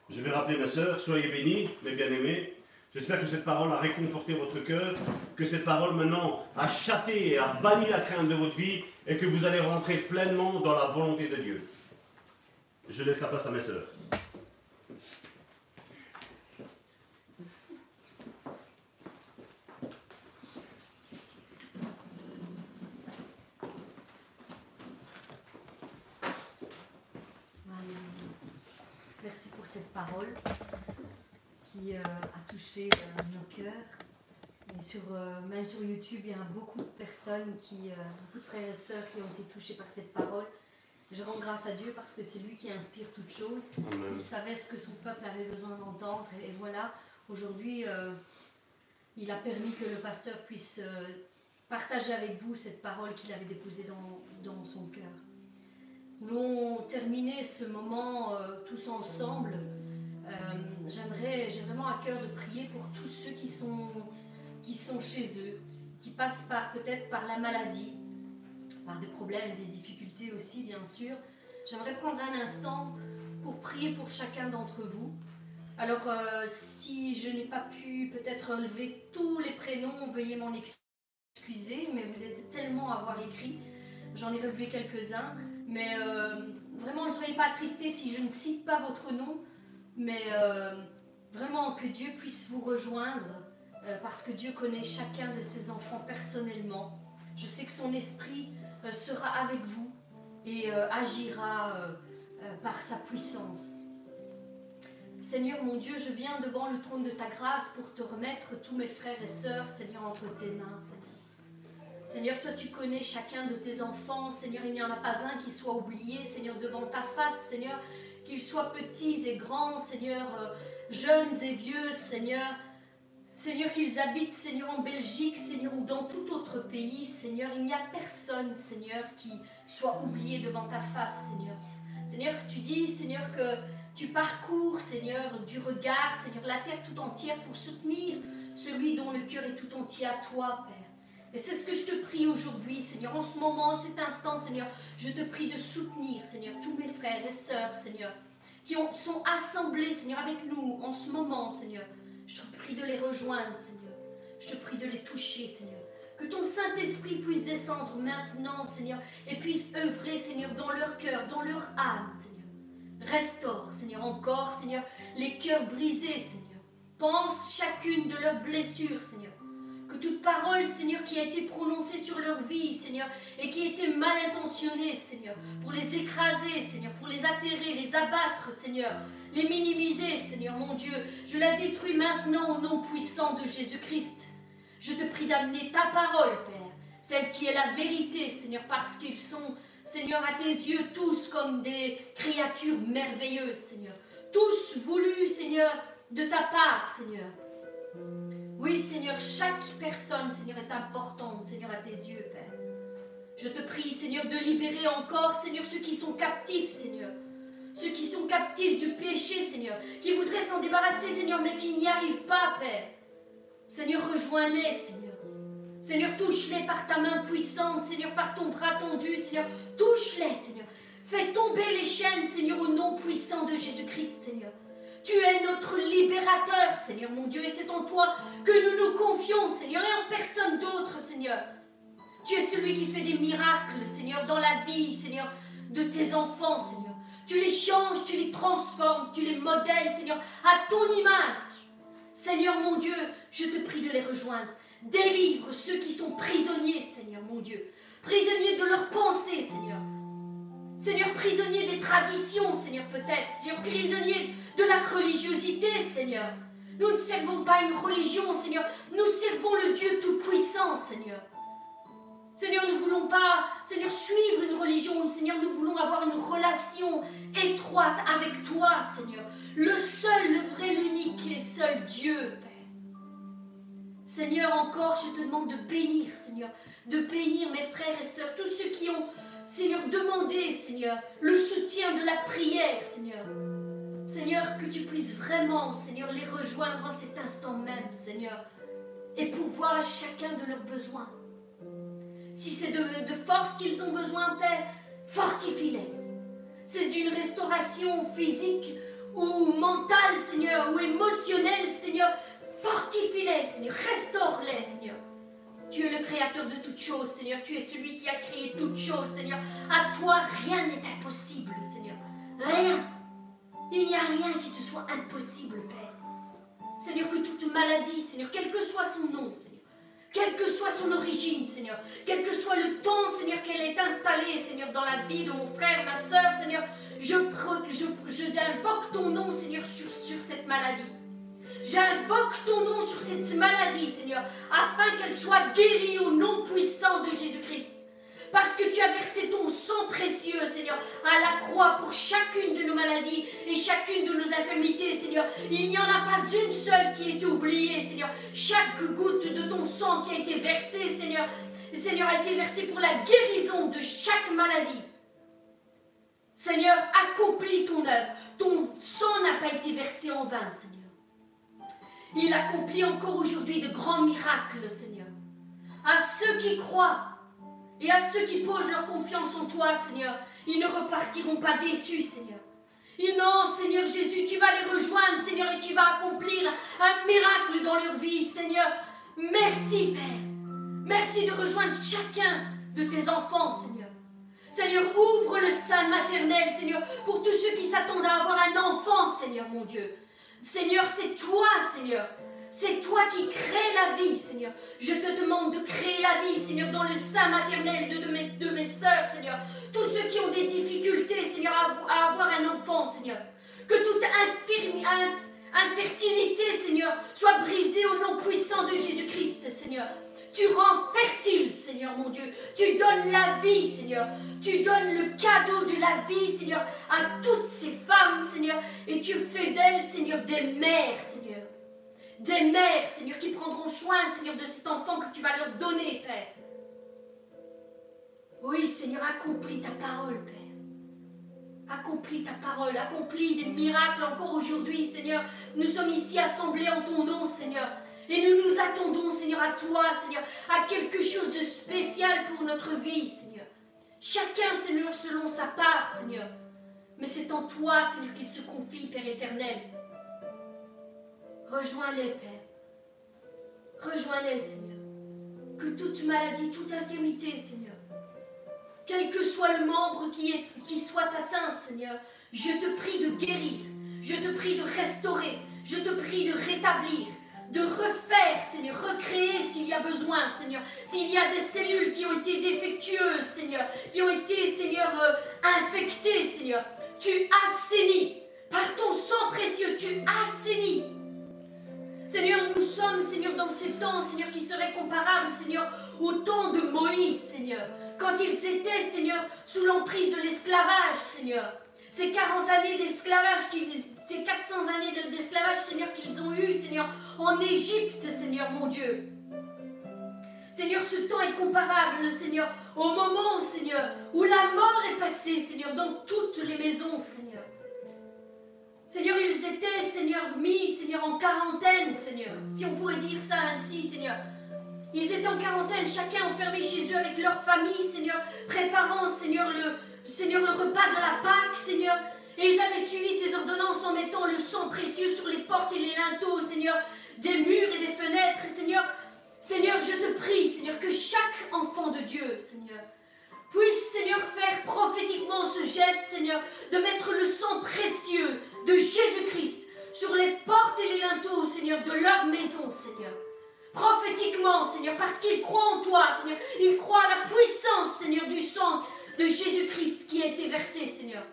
Je vais rappeler mes sœurs, soyez bénis, mes bien-aimés. J'espère que cette parole a réconforté votre cœur, que cette parole maintenant a chassé et a banni la crainte de votre vie et que vous allez rentrer pleinement dans la volonté de Dieu. Je laisse la place à mes sœurs. parole qui euh, a touché euh, nos cœurs. Et sur, euh, même sur YouTube, il y a beaucoup de personnes, qui, beaucoup de frères et sœurs qui ont été touchés par cette parole. Je rends grâce à Dieu parce que c'est lui qui inspire toutes choses. Il savait ce que son peuple avait besoin d'entendre. Et, voilà, aujourd'hui, il a permis que le pasteur puisse partager avec vous cette parole qu'il avait déposée dans, dans son cœur. Nous allons terminer ce moment tous ensemble euh, j'aimerais, j'ai vraiment à cœur de prier pour tous ceux qui sont, qui sont chez eux, qui passent par peut-être par la maladie, par des problèmes des difficultés aussi, bien sûr. J'aimerais prendre un instant pour prier pour chacun d'entre vous. Alors, euh, si je n'ai pas pu peut-être relever tous les prénoms, veuillez m'en excuser, mais vous êtes tellement à avoir écrit. J'en ai relevé quelques-uns, mais euh, vraiment ne soyez pas attristés si je ne cite pas votre nom mais euh, vraiment que Dieu puisse vous rejoindre euh, parce que Dieu connaît chacun de ses enfants personnellement. Je sais que son esprit sera avec vous et agira par sa puissance. Seigneur mon Dieu, je viens devant le trône de ta grâce pour te remettre tous mes frères et sœurs, Seigneur, entre tes mains. Seigneur, toi tu connais chacun de tes enfants. Seigneur, il n'y en a pas un qui soit oublié, Seigneur, devant ta face, Seigneur qu'ils soient petits et grands, Seigneur, euh, jeunes et vieux, Seigneur. Seigneur, qu'ils habitent, Seigneur, en Belgique, Seigneur, ou dans tout autre pays, Seigneur, il n'y a personne, Seigneur, qui soit oublié devant ta face, Seigneur. Seigneur, tu dis, Seigneur, que tu parcours, Seigneur, du regard, Seigneur, la terre tout entière pour soutenir celui dont le cœur est tout entier à toi, Père. Et c'est ce que je te prie aujourd'hui, Seigneur, en ce moment, en cet instant, Seigneur, je te prie de soutenir, Seigneur, tous mes frères et sœurs, Seigneur, qui sont assemblés, Seigneur, avec nous en ce moment, Seigneur. Je te prie de les rejoindre, Seigneur. Je te prie de les toucher, Seigneur. Que ton Saint-Esprit puisse descendre maintenant, Seigneur, et puisse œuvrer, Seigneur, dans leur cœur, dans leur âme, Seigneur. Restaure, Seigneur, encore, Seigneur, les cœurs brisés, Seigneur. Pense chacune de leurs blessures, Seigneur. Que toute parole, Seigneur, qui a été prononcée sur leur vie, Seigneur, et qui a été mal intentionnée, Seigneur, pour les écraser, Seigneur, pour les atterrer, les abattre, Seigneur, les minimiser, Seigneur, mon Dieu, je la détruis maintenant au nom puissant de Jésus-Christ. Je te prie d'amener ta parole, Père, celle qui est la vérité, Seigneur, parce qu'ils sont, Seigneur, à tes yeux, tous comme des créatures merveilleuses, Seigneur. Tous voulus, Seigneur, de ta part, Seigneur. Oui, Seigneur, chaque personne, Seigneur, est importante, Seigneur, à tes yeux, Père. Je te prie, Seigneur, de libérer encore, Seigneur, ceux qui sont captifs, Seigneur. Ceux qui sont captifs du péché, Seigneur, qui voudraient s'en débarrasser, Seigneur, mais qui n'y arrivent pas, Père. Seigneur, rejoins-les, Seigneur. Seigneur, touche-les par ta main puissante, Seigneur, par ton bras tendu, Seigneur. Touche-les, Seigneur. Fais tomber les chaînes, Seigneur, au nom puissant de Jésus-Christ, Seigneur. Tu es notre libérateur, Seigneur mon Dieu, et c'est en toi que nous nous confions, Seigneur, et en personne d'autre, Seigneur. Tu es celui qui fait des miracles, Seigneur, dans la vie, Seigneur, de tes enfants, Seigneur. Tu les changes, tu les transformes, tu les modèles, Seigneur, à ton image. Seigneur mon Dieu, je te prie de les rejoindre. Délivre ceux qui sont prisonniers, Seigneur mon Dieu. Prisonniers de leurs pensées, Seigneur. Seigneur, prisonniers des traditions, Seigneur, peut-être. Seigneur, prisonniers de la religiosité, Seigneur. Nous ne servons pas une religion, Seigneur. Nous servons le Dieu Tout-Puissant, Seigneur. Seigneur, nous ne voulons pas, Seigneur, suivre une religion. Seigneur, nous voulons avoir une relation étroite avec toi, Seigneur. Le seul, le vrai, l'unique et seul Dieu, Père. Seigneur, encore, je te demande de bénir, Seigneur, de bénir mes frères et sœurs, tous ceux qui ont, Seigneur, demandé, Seigneur, le soutien de la prière, Seigneur. Seigneur, que tu puisses vraiment, Seigneur, les rejoindre en cet instant même, Seigneur, et pouvoir à chacun de leurs besoins. Si c'est de, force qu'ils ont besoin, Père, fortifie-les. C'est d'une restauration physique ou mentale, Seigneur, ou émotionnelle, Seigneur, fortifie-les, Seigneur, restaure-les, Seigneur. Tu es le créateur de toutes choses, Seigneur. Tu es celui qui a créé toutes choses, Seigneur. À toi, rien n'est impossible, Seigneur. Rien. Il n'y a rien qui te soit impossible, Père. Seigneur, que toute maladie, Seigneur, quel que soit son nom, Seigneur, quelle que soit son origine, Seigneur, quel que soit le temps, Seigneur, qu'elle est installée, Seigneur, dans la vie de mon frère, ma soeur, Seigneur, je, je, invoque ton nom, Seigneur, sur cette maladie. J'invoque ton nom sur cette maladie, Seigneur, afin qu'elle soit guérie au nom puissant de Jésus-Christ. Parce que tu as versé ton sang précieux, Seigneur, à la croix pour chacune de nos maladies et chacune de nos infirmités, Seigneur. Il n'y en a pas une seule qui est oubliée, Seigneur. Chaque goutte de ton sang qui a été versée, Seigneur, Seigneur, a été versée pour la guérison de chaque maladie. Seigneur, accomplis ton œuvre. Ton sang n'a pas été versé en vain, Seigneur. Il accomplit encore aujourd'hui de grands miracles, Seigneur. À ceux qui croient, et à ceux qui posent leur confiance en toi, Seigneur, ils ne repartiront pas déçus, Seigneur. Et non, Seigneur Jésus, tu vas les rejoindre, Seigneur, et tu vas accomplir un miracle dans leur vie, Seigneur. Merci, Père. Merci de rejoindre chacun de tes enfants, Seigneur. Seigneur, ouvre le sein maternel, Seigneur, pour tous ceux qui s'attendent à avoir un enfant, Seigneur mon Dieu. Seigneur, c'est toi, Seigneur, c'est toi qui crées la vie, Seigneur. Je te demande de créer la vie, Seigneur, dans le sein maternel de, mes, de mes sœurs, Seigneur. Tous ceux qui ont des difficultés, Seigneur, à, avoir un enfant, Seigneur. Que toute infertilité, Seigneur, soit brisée au nom puissant de Jésus-Christ, Seigneur. Tu rends fertile, Seigneur mon Dieu. Tu donnes la vie, Seigneur. Tu donnes le cadeau de la vie, Seigneur, à toutes ces femmes, Seigneur. Et tu fais d'elles, Seigneur, des mères, Seigneur. Des mères, Seigneur, qui prendront soin, Seigneur, de cet enfant que tu vas leur donner, Père. Oui, Seigneur, accomplis ta parole, Père. Accomplis ta parole, accomplis des miracles encore aujourd'hui, Seigneur. Nous sommes ici assemblés en ton nom, Seigneur. Et nous nous attendons, Seigneur, à toi, Seigneur, à quelque chose de spécial pour notre vie, Seigneur. Chacun, Seigneur, selon sa part, Seigneur. Mais c'est en toi, Seigneur, qu'il se confie, Père éternel. Rejoins-les, Père. Rejoins-les, Seigneur. Que toute maladie, toute infirmité, Seigneur, quel que soit le membre qui soit atteint, Seigneur, je te prie de guérir, je te prie de restaurer, je te prie de rétablir, de refaire, Seigneur, recréer s'il y a besoin, Seigneur. S'il y a des cellules qui ont été défectueuses, Seigneur, qui ont été, Seigneur, euh, infectées, Seigneur, tu assainis. Par ton sang précieux, tu assainis. Seigneur, nous sommes, Seigneur, dans ces temps, Seigneur, qui seraient comparables, Seigneur, au temps de Moïse, Seigneur. Quand ils étaient, Seigneur, sous l'emprise de l'esclavage, Seigneur. Ces 40 années d'esclavage, ces 400 années d'esclavage, Seigneur, qu'ils ont eu, Seigneur, en Égypte, Seigneur, mon Dieu. Seigneur, ce temps est comparable, Seigneur, au moment, Seigneur, où la mort est passée, Seigneur, dans toutes les maisons, Seigneur. Seigneur, ils étaient, Seigneur, mis, Seigneur, en quarantaine, Seigneur. Si on pourrait dire ça ainsi, Seigneur. Ils étaient en quarantaine, chacun enfermé chez eux avec leur famille, Seigneur, préparant, Seigneur, le, Seigneur, le repas de la Pâque, Seigneur. Et ils avaient suivi tes ordonnances en mettant le sang précieux sur les portes et les linteaux, Seigneur, des murs et des fenêtres, Seigneur. Seigneur, je te prie, Seigneur, que chaque enfant de Dieu, Seigneur, puisse, Seigneur, faire prophétiquement ce geste, Seigneur, de mettre le sang précieux de Jésus-Christ sur les portes et les linteaux, Seigneur, de leur maison, Seigneur. Prophétiquement, Seigneur, parce qu'ils croient en toi, Seigneur. Ils croient à la puissance, Seigneur, du sang de Jésus-Christ qui a été versé, Seigneur.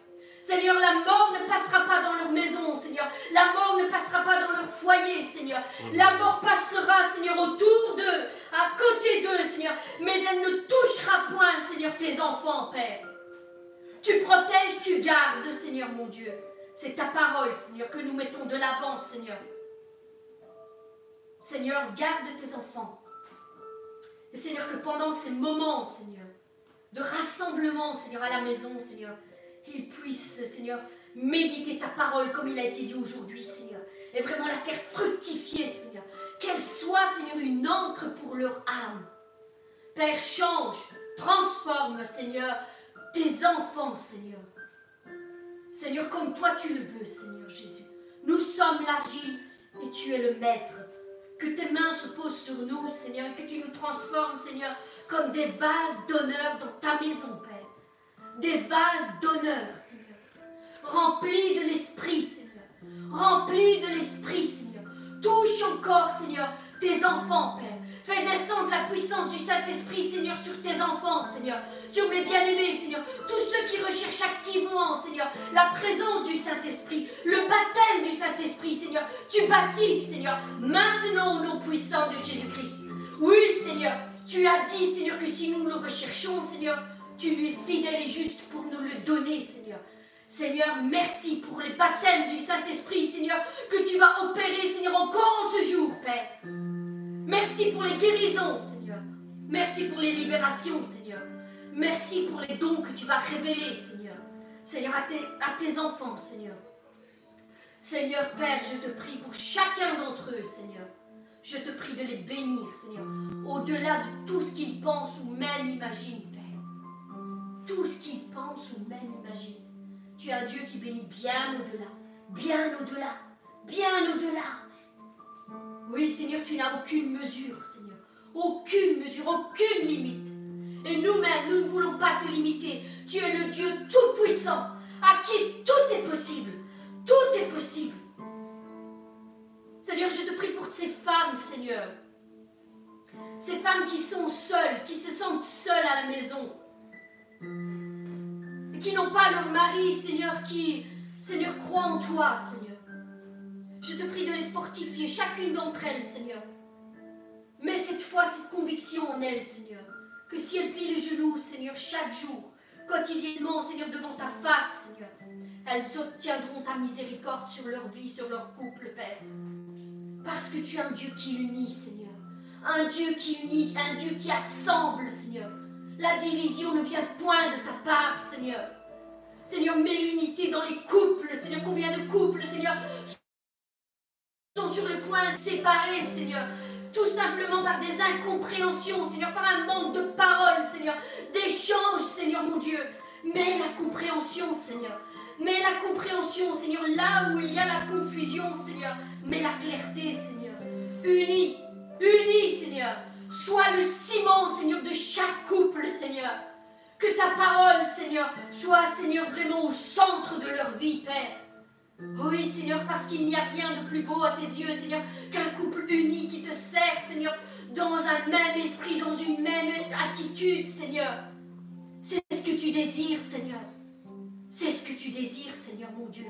Seigneur, la mort ne passera pas dans leur maison, Seigneur. La mort ne passera pas dans leur foyer, Seigneur. La mort passera, Seigneur, autour d'eux, à côté d'eux, Seigneur. Mais elle ne touchera point, Seigneur, tes enfants, Père. Tu protèges, tu gardes, Seigneur mon Dieu. C'est ta parole, Seigneur, que nous mettons de l'avant, Seigneur. Seigneur, garde tes enfants. Et Seigneur, que pendant ces moments, Seigneur, de rassemblement, Seigneur, à la maison, Seigneur, qu'ils puissent, Seigneur, méditer ta parole comme il a été dit aujourd'hui, Seigneur, et vraiment la faire fructifier, Seigneur. Qu'elle soit, Seigneur, une encre pour leur âme. Père, change, transforme, Seigneur, tes enfants, Seigneur. Seigneur, comme toi tu le veux, Seigneur Jésus. Nous sommes l'argile et tu es le maître. Que tes mains se posent sur nous, Seigneur, et que tu nous transformes, Seigneur, comme des vases d'honneur dans ta maison, Père. Des vases d'honneur, Seigneur. Remplis de l'Esprit, Seigneur. Remplis de l'Esprit, Seigneur. Touche encore, Seigneur, tes enfants, Père. Fais descendre la puissance du Saint-Esprit, Seigneur, sur tes enfants, Seigneur, sur mes bien-aimés, Seigneur, tous ceux qui Seigneur, la présence du Saint-Esprit, le baptême du Saint-Esprit, Seigneur. Tu baptises, Seigneur, maintenant au nom puissant de Jésus-Christ. Oui, Seigneur, tu as dit, Seigneur, que si nous le recherchons, Seigneur, tu lui es fidèle et juste pour nous le donner, Seigneur. Seigneur, merci pour les baptêmes du Saint-Esprit, Seigneur, que tu vas opérer, Seigneur, encore en ce jour, Père. Merci pour les guérisons, Seigneur. Merci pour les libérations, Seigneur. Merci pour les dons que tu vas révéler, Seigneur. Seigneur, à tes, enfants, Seigneur. Seigneur Père, je te prie pour chacun d'entre eux, Seigneur. Je te prie de les bénir, Seigneur, au-delà de tout ce qu'ils pensent ou même imaginent, Père. Tout ce qu'ils pensent ou même imaginent. Tu es un Dieu qui bénit bien au-delà, bien au-delà, bien au-delà. Oui, Seigneur, tu n'as aucune mesure, Seigneur. Aucune mesure, aucune limite. Et nous-mêmes, nous ne voulons pas te limiter. Tu es le Dieu tout-puissant, à qui tout est possible. Tout est possible. Seigneur, je te prie pour ces femmes, Seigneur. Ces femmes qui sont seules, qui se sentent seules à la maison. Et qui n'ont pas leur mari, Seigneur, qui, Seigneur, croit en toi, Seigneur. Je te prie de les fortifier, chacune d'entre elles, Seigneur. Mets cette fois cette conviction en elles, Seigneur, que si elles plient les genoux, Seigneur, chaque jour, quotidiennement, Seigneur, devant ta face, Seigneur, elles obtiendront ta miséricorde sur leur vie, sur leur couple, Père. Parce que tu es un Dieu qui unit, Seigneur. Un Dieu qui unit, un Dieu qui assemble, Seigneur. La division ne vient point de ta part, Seigneur. Seigneur, mets l'unité dans les couples. Seigneur, combien de couples, Seigneur, sont sur le point de séparer, Seigneur? Tout simplement par des incompréhensions, Seigneur, par un manque de parole, Seigneur, d'échanges, Seigneur mon Dieu. Mets la compréhension, Seigneur. Mets la compréhension, Seigneur, là où il y a la confusion, Seigneur. Mets la clarté, Seigneur. Unis, unis, Seigneur. Sois le ciment, Seigneur, de chaque couple, Seigneur. Que ta parole, Seigneur, soit, Seigneur, vraiment au centre de leur vie, Père. Oui, Seigneur, parce qu'il n'y a rien de plus beau à tes yeux, Seigneur, qu'un couple uni qui te sert, Seigneur, dans un même esprit, dans une même attitude, Seigneur. C'est ce que tu désires, Seigneur. C'est ce que tu désires, Seigneur mon Dieu.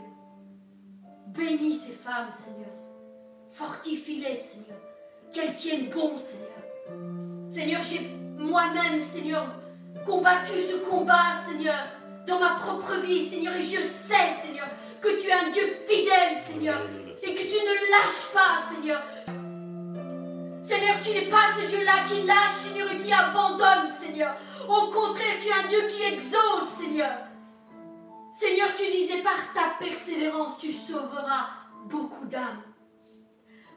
Bénis ces femmes, Seigneur. Fortifie-les, Seigneur. Qu'elles tiennent bon, Seigneur. Seigneur, j'ai moi-même, Seigneur, combattu ce combat, Seigneur, dans ma propre vie, Seigneur, et je sais, Seigneur, que tu es un Dieu fidèle, Seigneur, et que tu ne lâches pas, Seigneur. Seigneur, tu n'es pas ce Dieu-là qui lâche, Seigneur, et qui abandonne, Seigneur. Au contraire, tu es un Dieu qui exauce, Seigneur. Seigneur, tu disais, par ta persévérance, tu sauveras beaucoup d'âmes.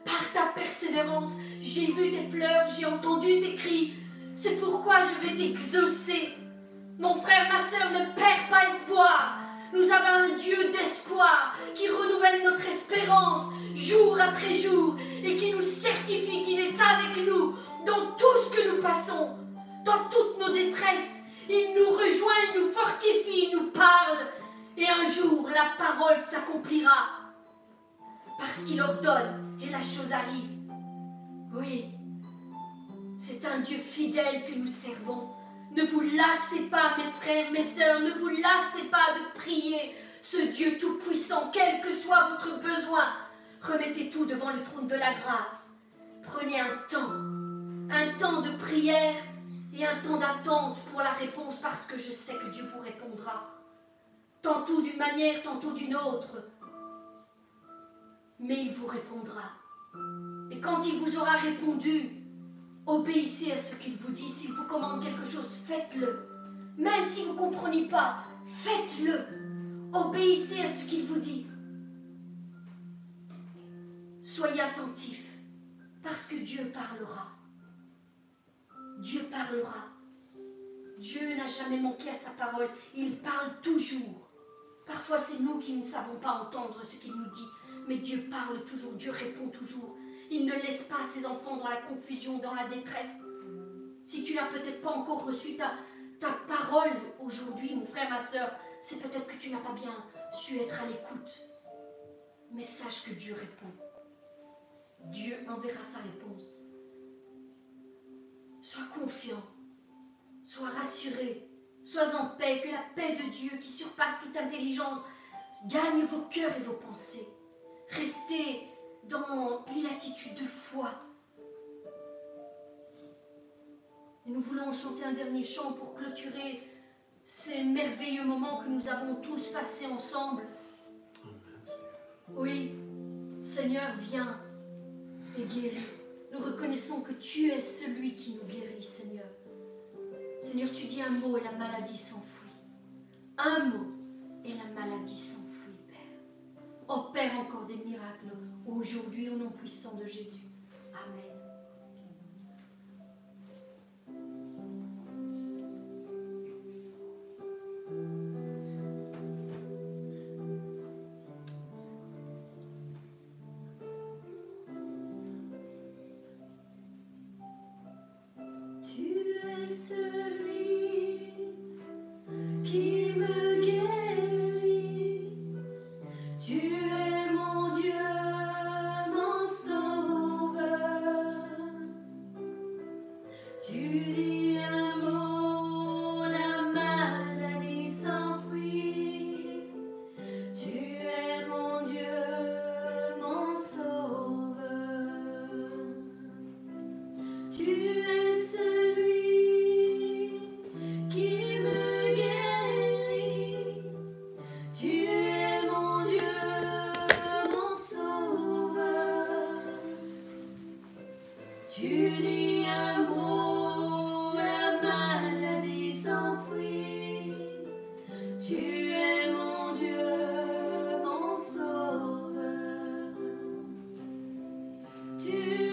Par ta persévérance, j'ai vu tes pleurs, j'ai entendu tes cris. C'est pourquoi je vais t'exaucer. Mon frère, ma soeur, ne perds pas espoir. Nous avons un Dieu d'espoir qui renouvelle notre espérance jour après jour et qui nous certifie qu'il est avec nous dans tout ce que nous passons, dans toutes nos détresses. Il nous rejoint, il nous fortifie, il nous parle. Et un jour, la parole s'accomplira. Parce qu'il ordonne et la chose arrive. Oui, c'est un Dieu fidèle que nous servons. Ne vous lassez pas, mes frères, mes sœurs, ne vous lassez pas de prier ce Dieu tout-puissant, quel que soit votre besoin. Remettez tout devant le trône de la grâce. Prenez un temps, un temps de prière et un temps d'attente pour la réponse parce que je sais que Dieu vous répondra. Tantôt d'une manière, tantôt d'une autre. Mais il vous répondra. Et quand il vous aura répondu, Obéissez à ce qu'il vous dit. S'il vous commande quelque chose, faites-le. Même si vous ne comprenez pas, faites-le. Obéissez à ce qu'il vous dit. Soyez attentifs, parce que Dieu parlera. Dieu parlera. Dieu n'a jamais manqué à sa parole. Il parle toujours. Parfois, c'est nous qui ne savons pas entendre ce qu'il nous dit. Mais Dieu parle toujours. Dieu répond toujours. Il ne laisse pas ses enfants dans la confusion, dans la détresse. Si tu n'as peut-être pas encore reçu ta, ta parole aujourd'hui, mon frère, ma soeur, c'est peut-être que tu n'as pas bien su être à l'écoute. Mais sache que Dieu répond. Dieu enverra sa réponse. Sois confiant, sois rassuré, sois en paix, que la paix de Dieu qui surpasse toute intelligence gagne vos cœurs et vos pensées. Restez dans une attitude de foi. Et nous voulons chanter un dernier chant pour clôturer ces merveilleux moments que nous avons tous passés ensemble. Oui, Seigneur, viens et guéris. Nous reconnaissons que tu es celui qui nous guérit, Seigneur. Seigneur, tu dis un mot et la maladie s'enfuit. Un mot et la maladie s'enfuit. Opère encore des miracles aujourd'hui au nom puissant de Jésus. Amen. to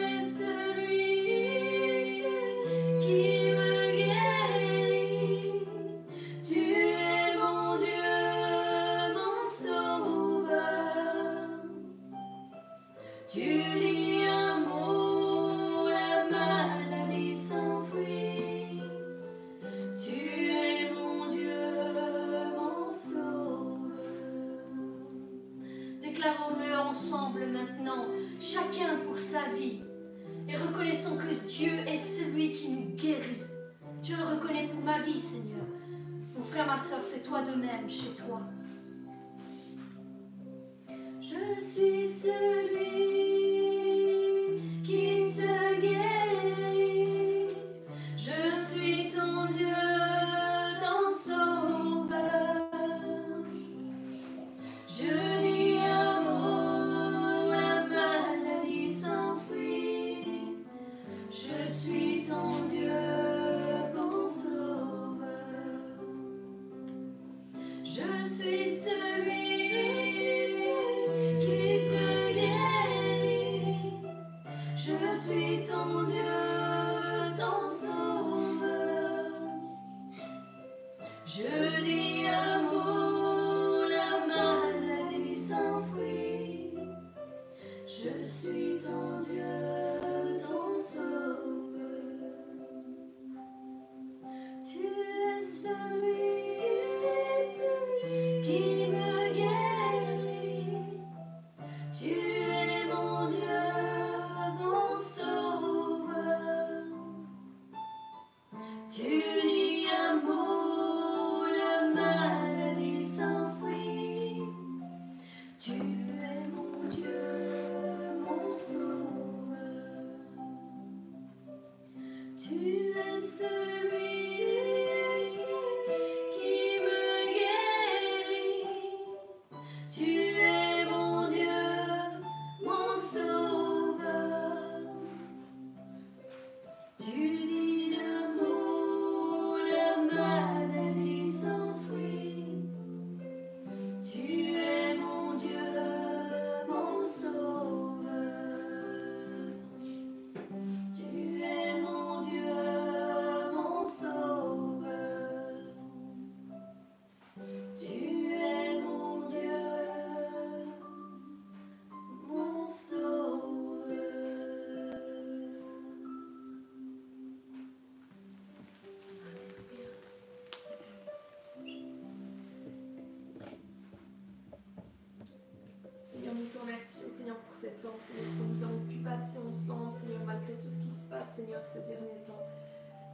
Seigneur, que nous avons pu passer ensemble, Seigneur, malgré tout ce qui se passe, Seigneur, ces derniers temps.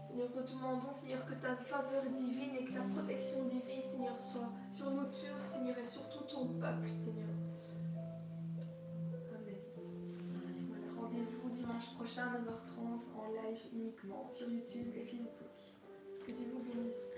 Seigneur, te demandons, Seigneur, que ta faveur divine et que ta protection divine, Seigneur, soit sur nous tous, Seigneur, et sur tout ton peuple, Seigneur. Amen. Rendez-vous dimanche prochain à 9h30 en live uniquement sur YouTube et Facebook. Que Dieu vous bénisse.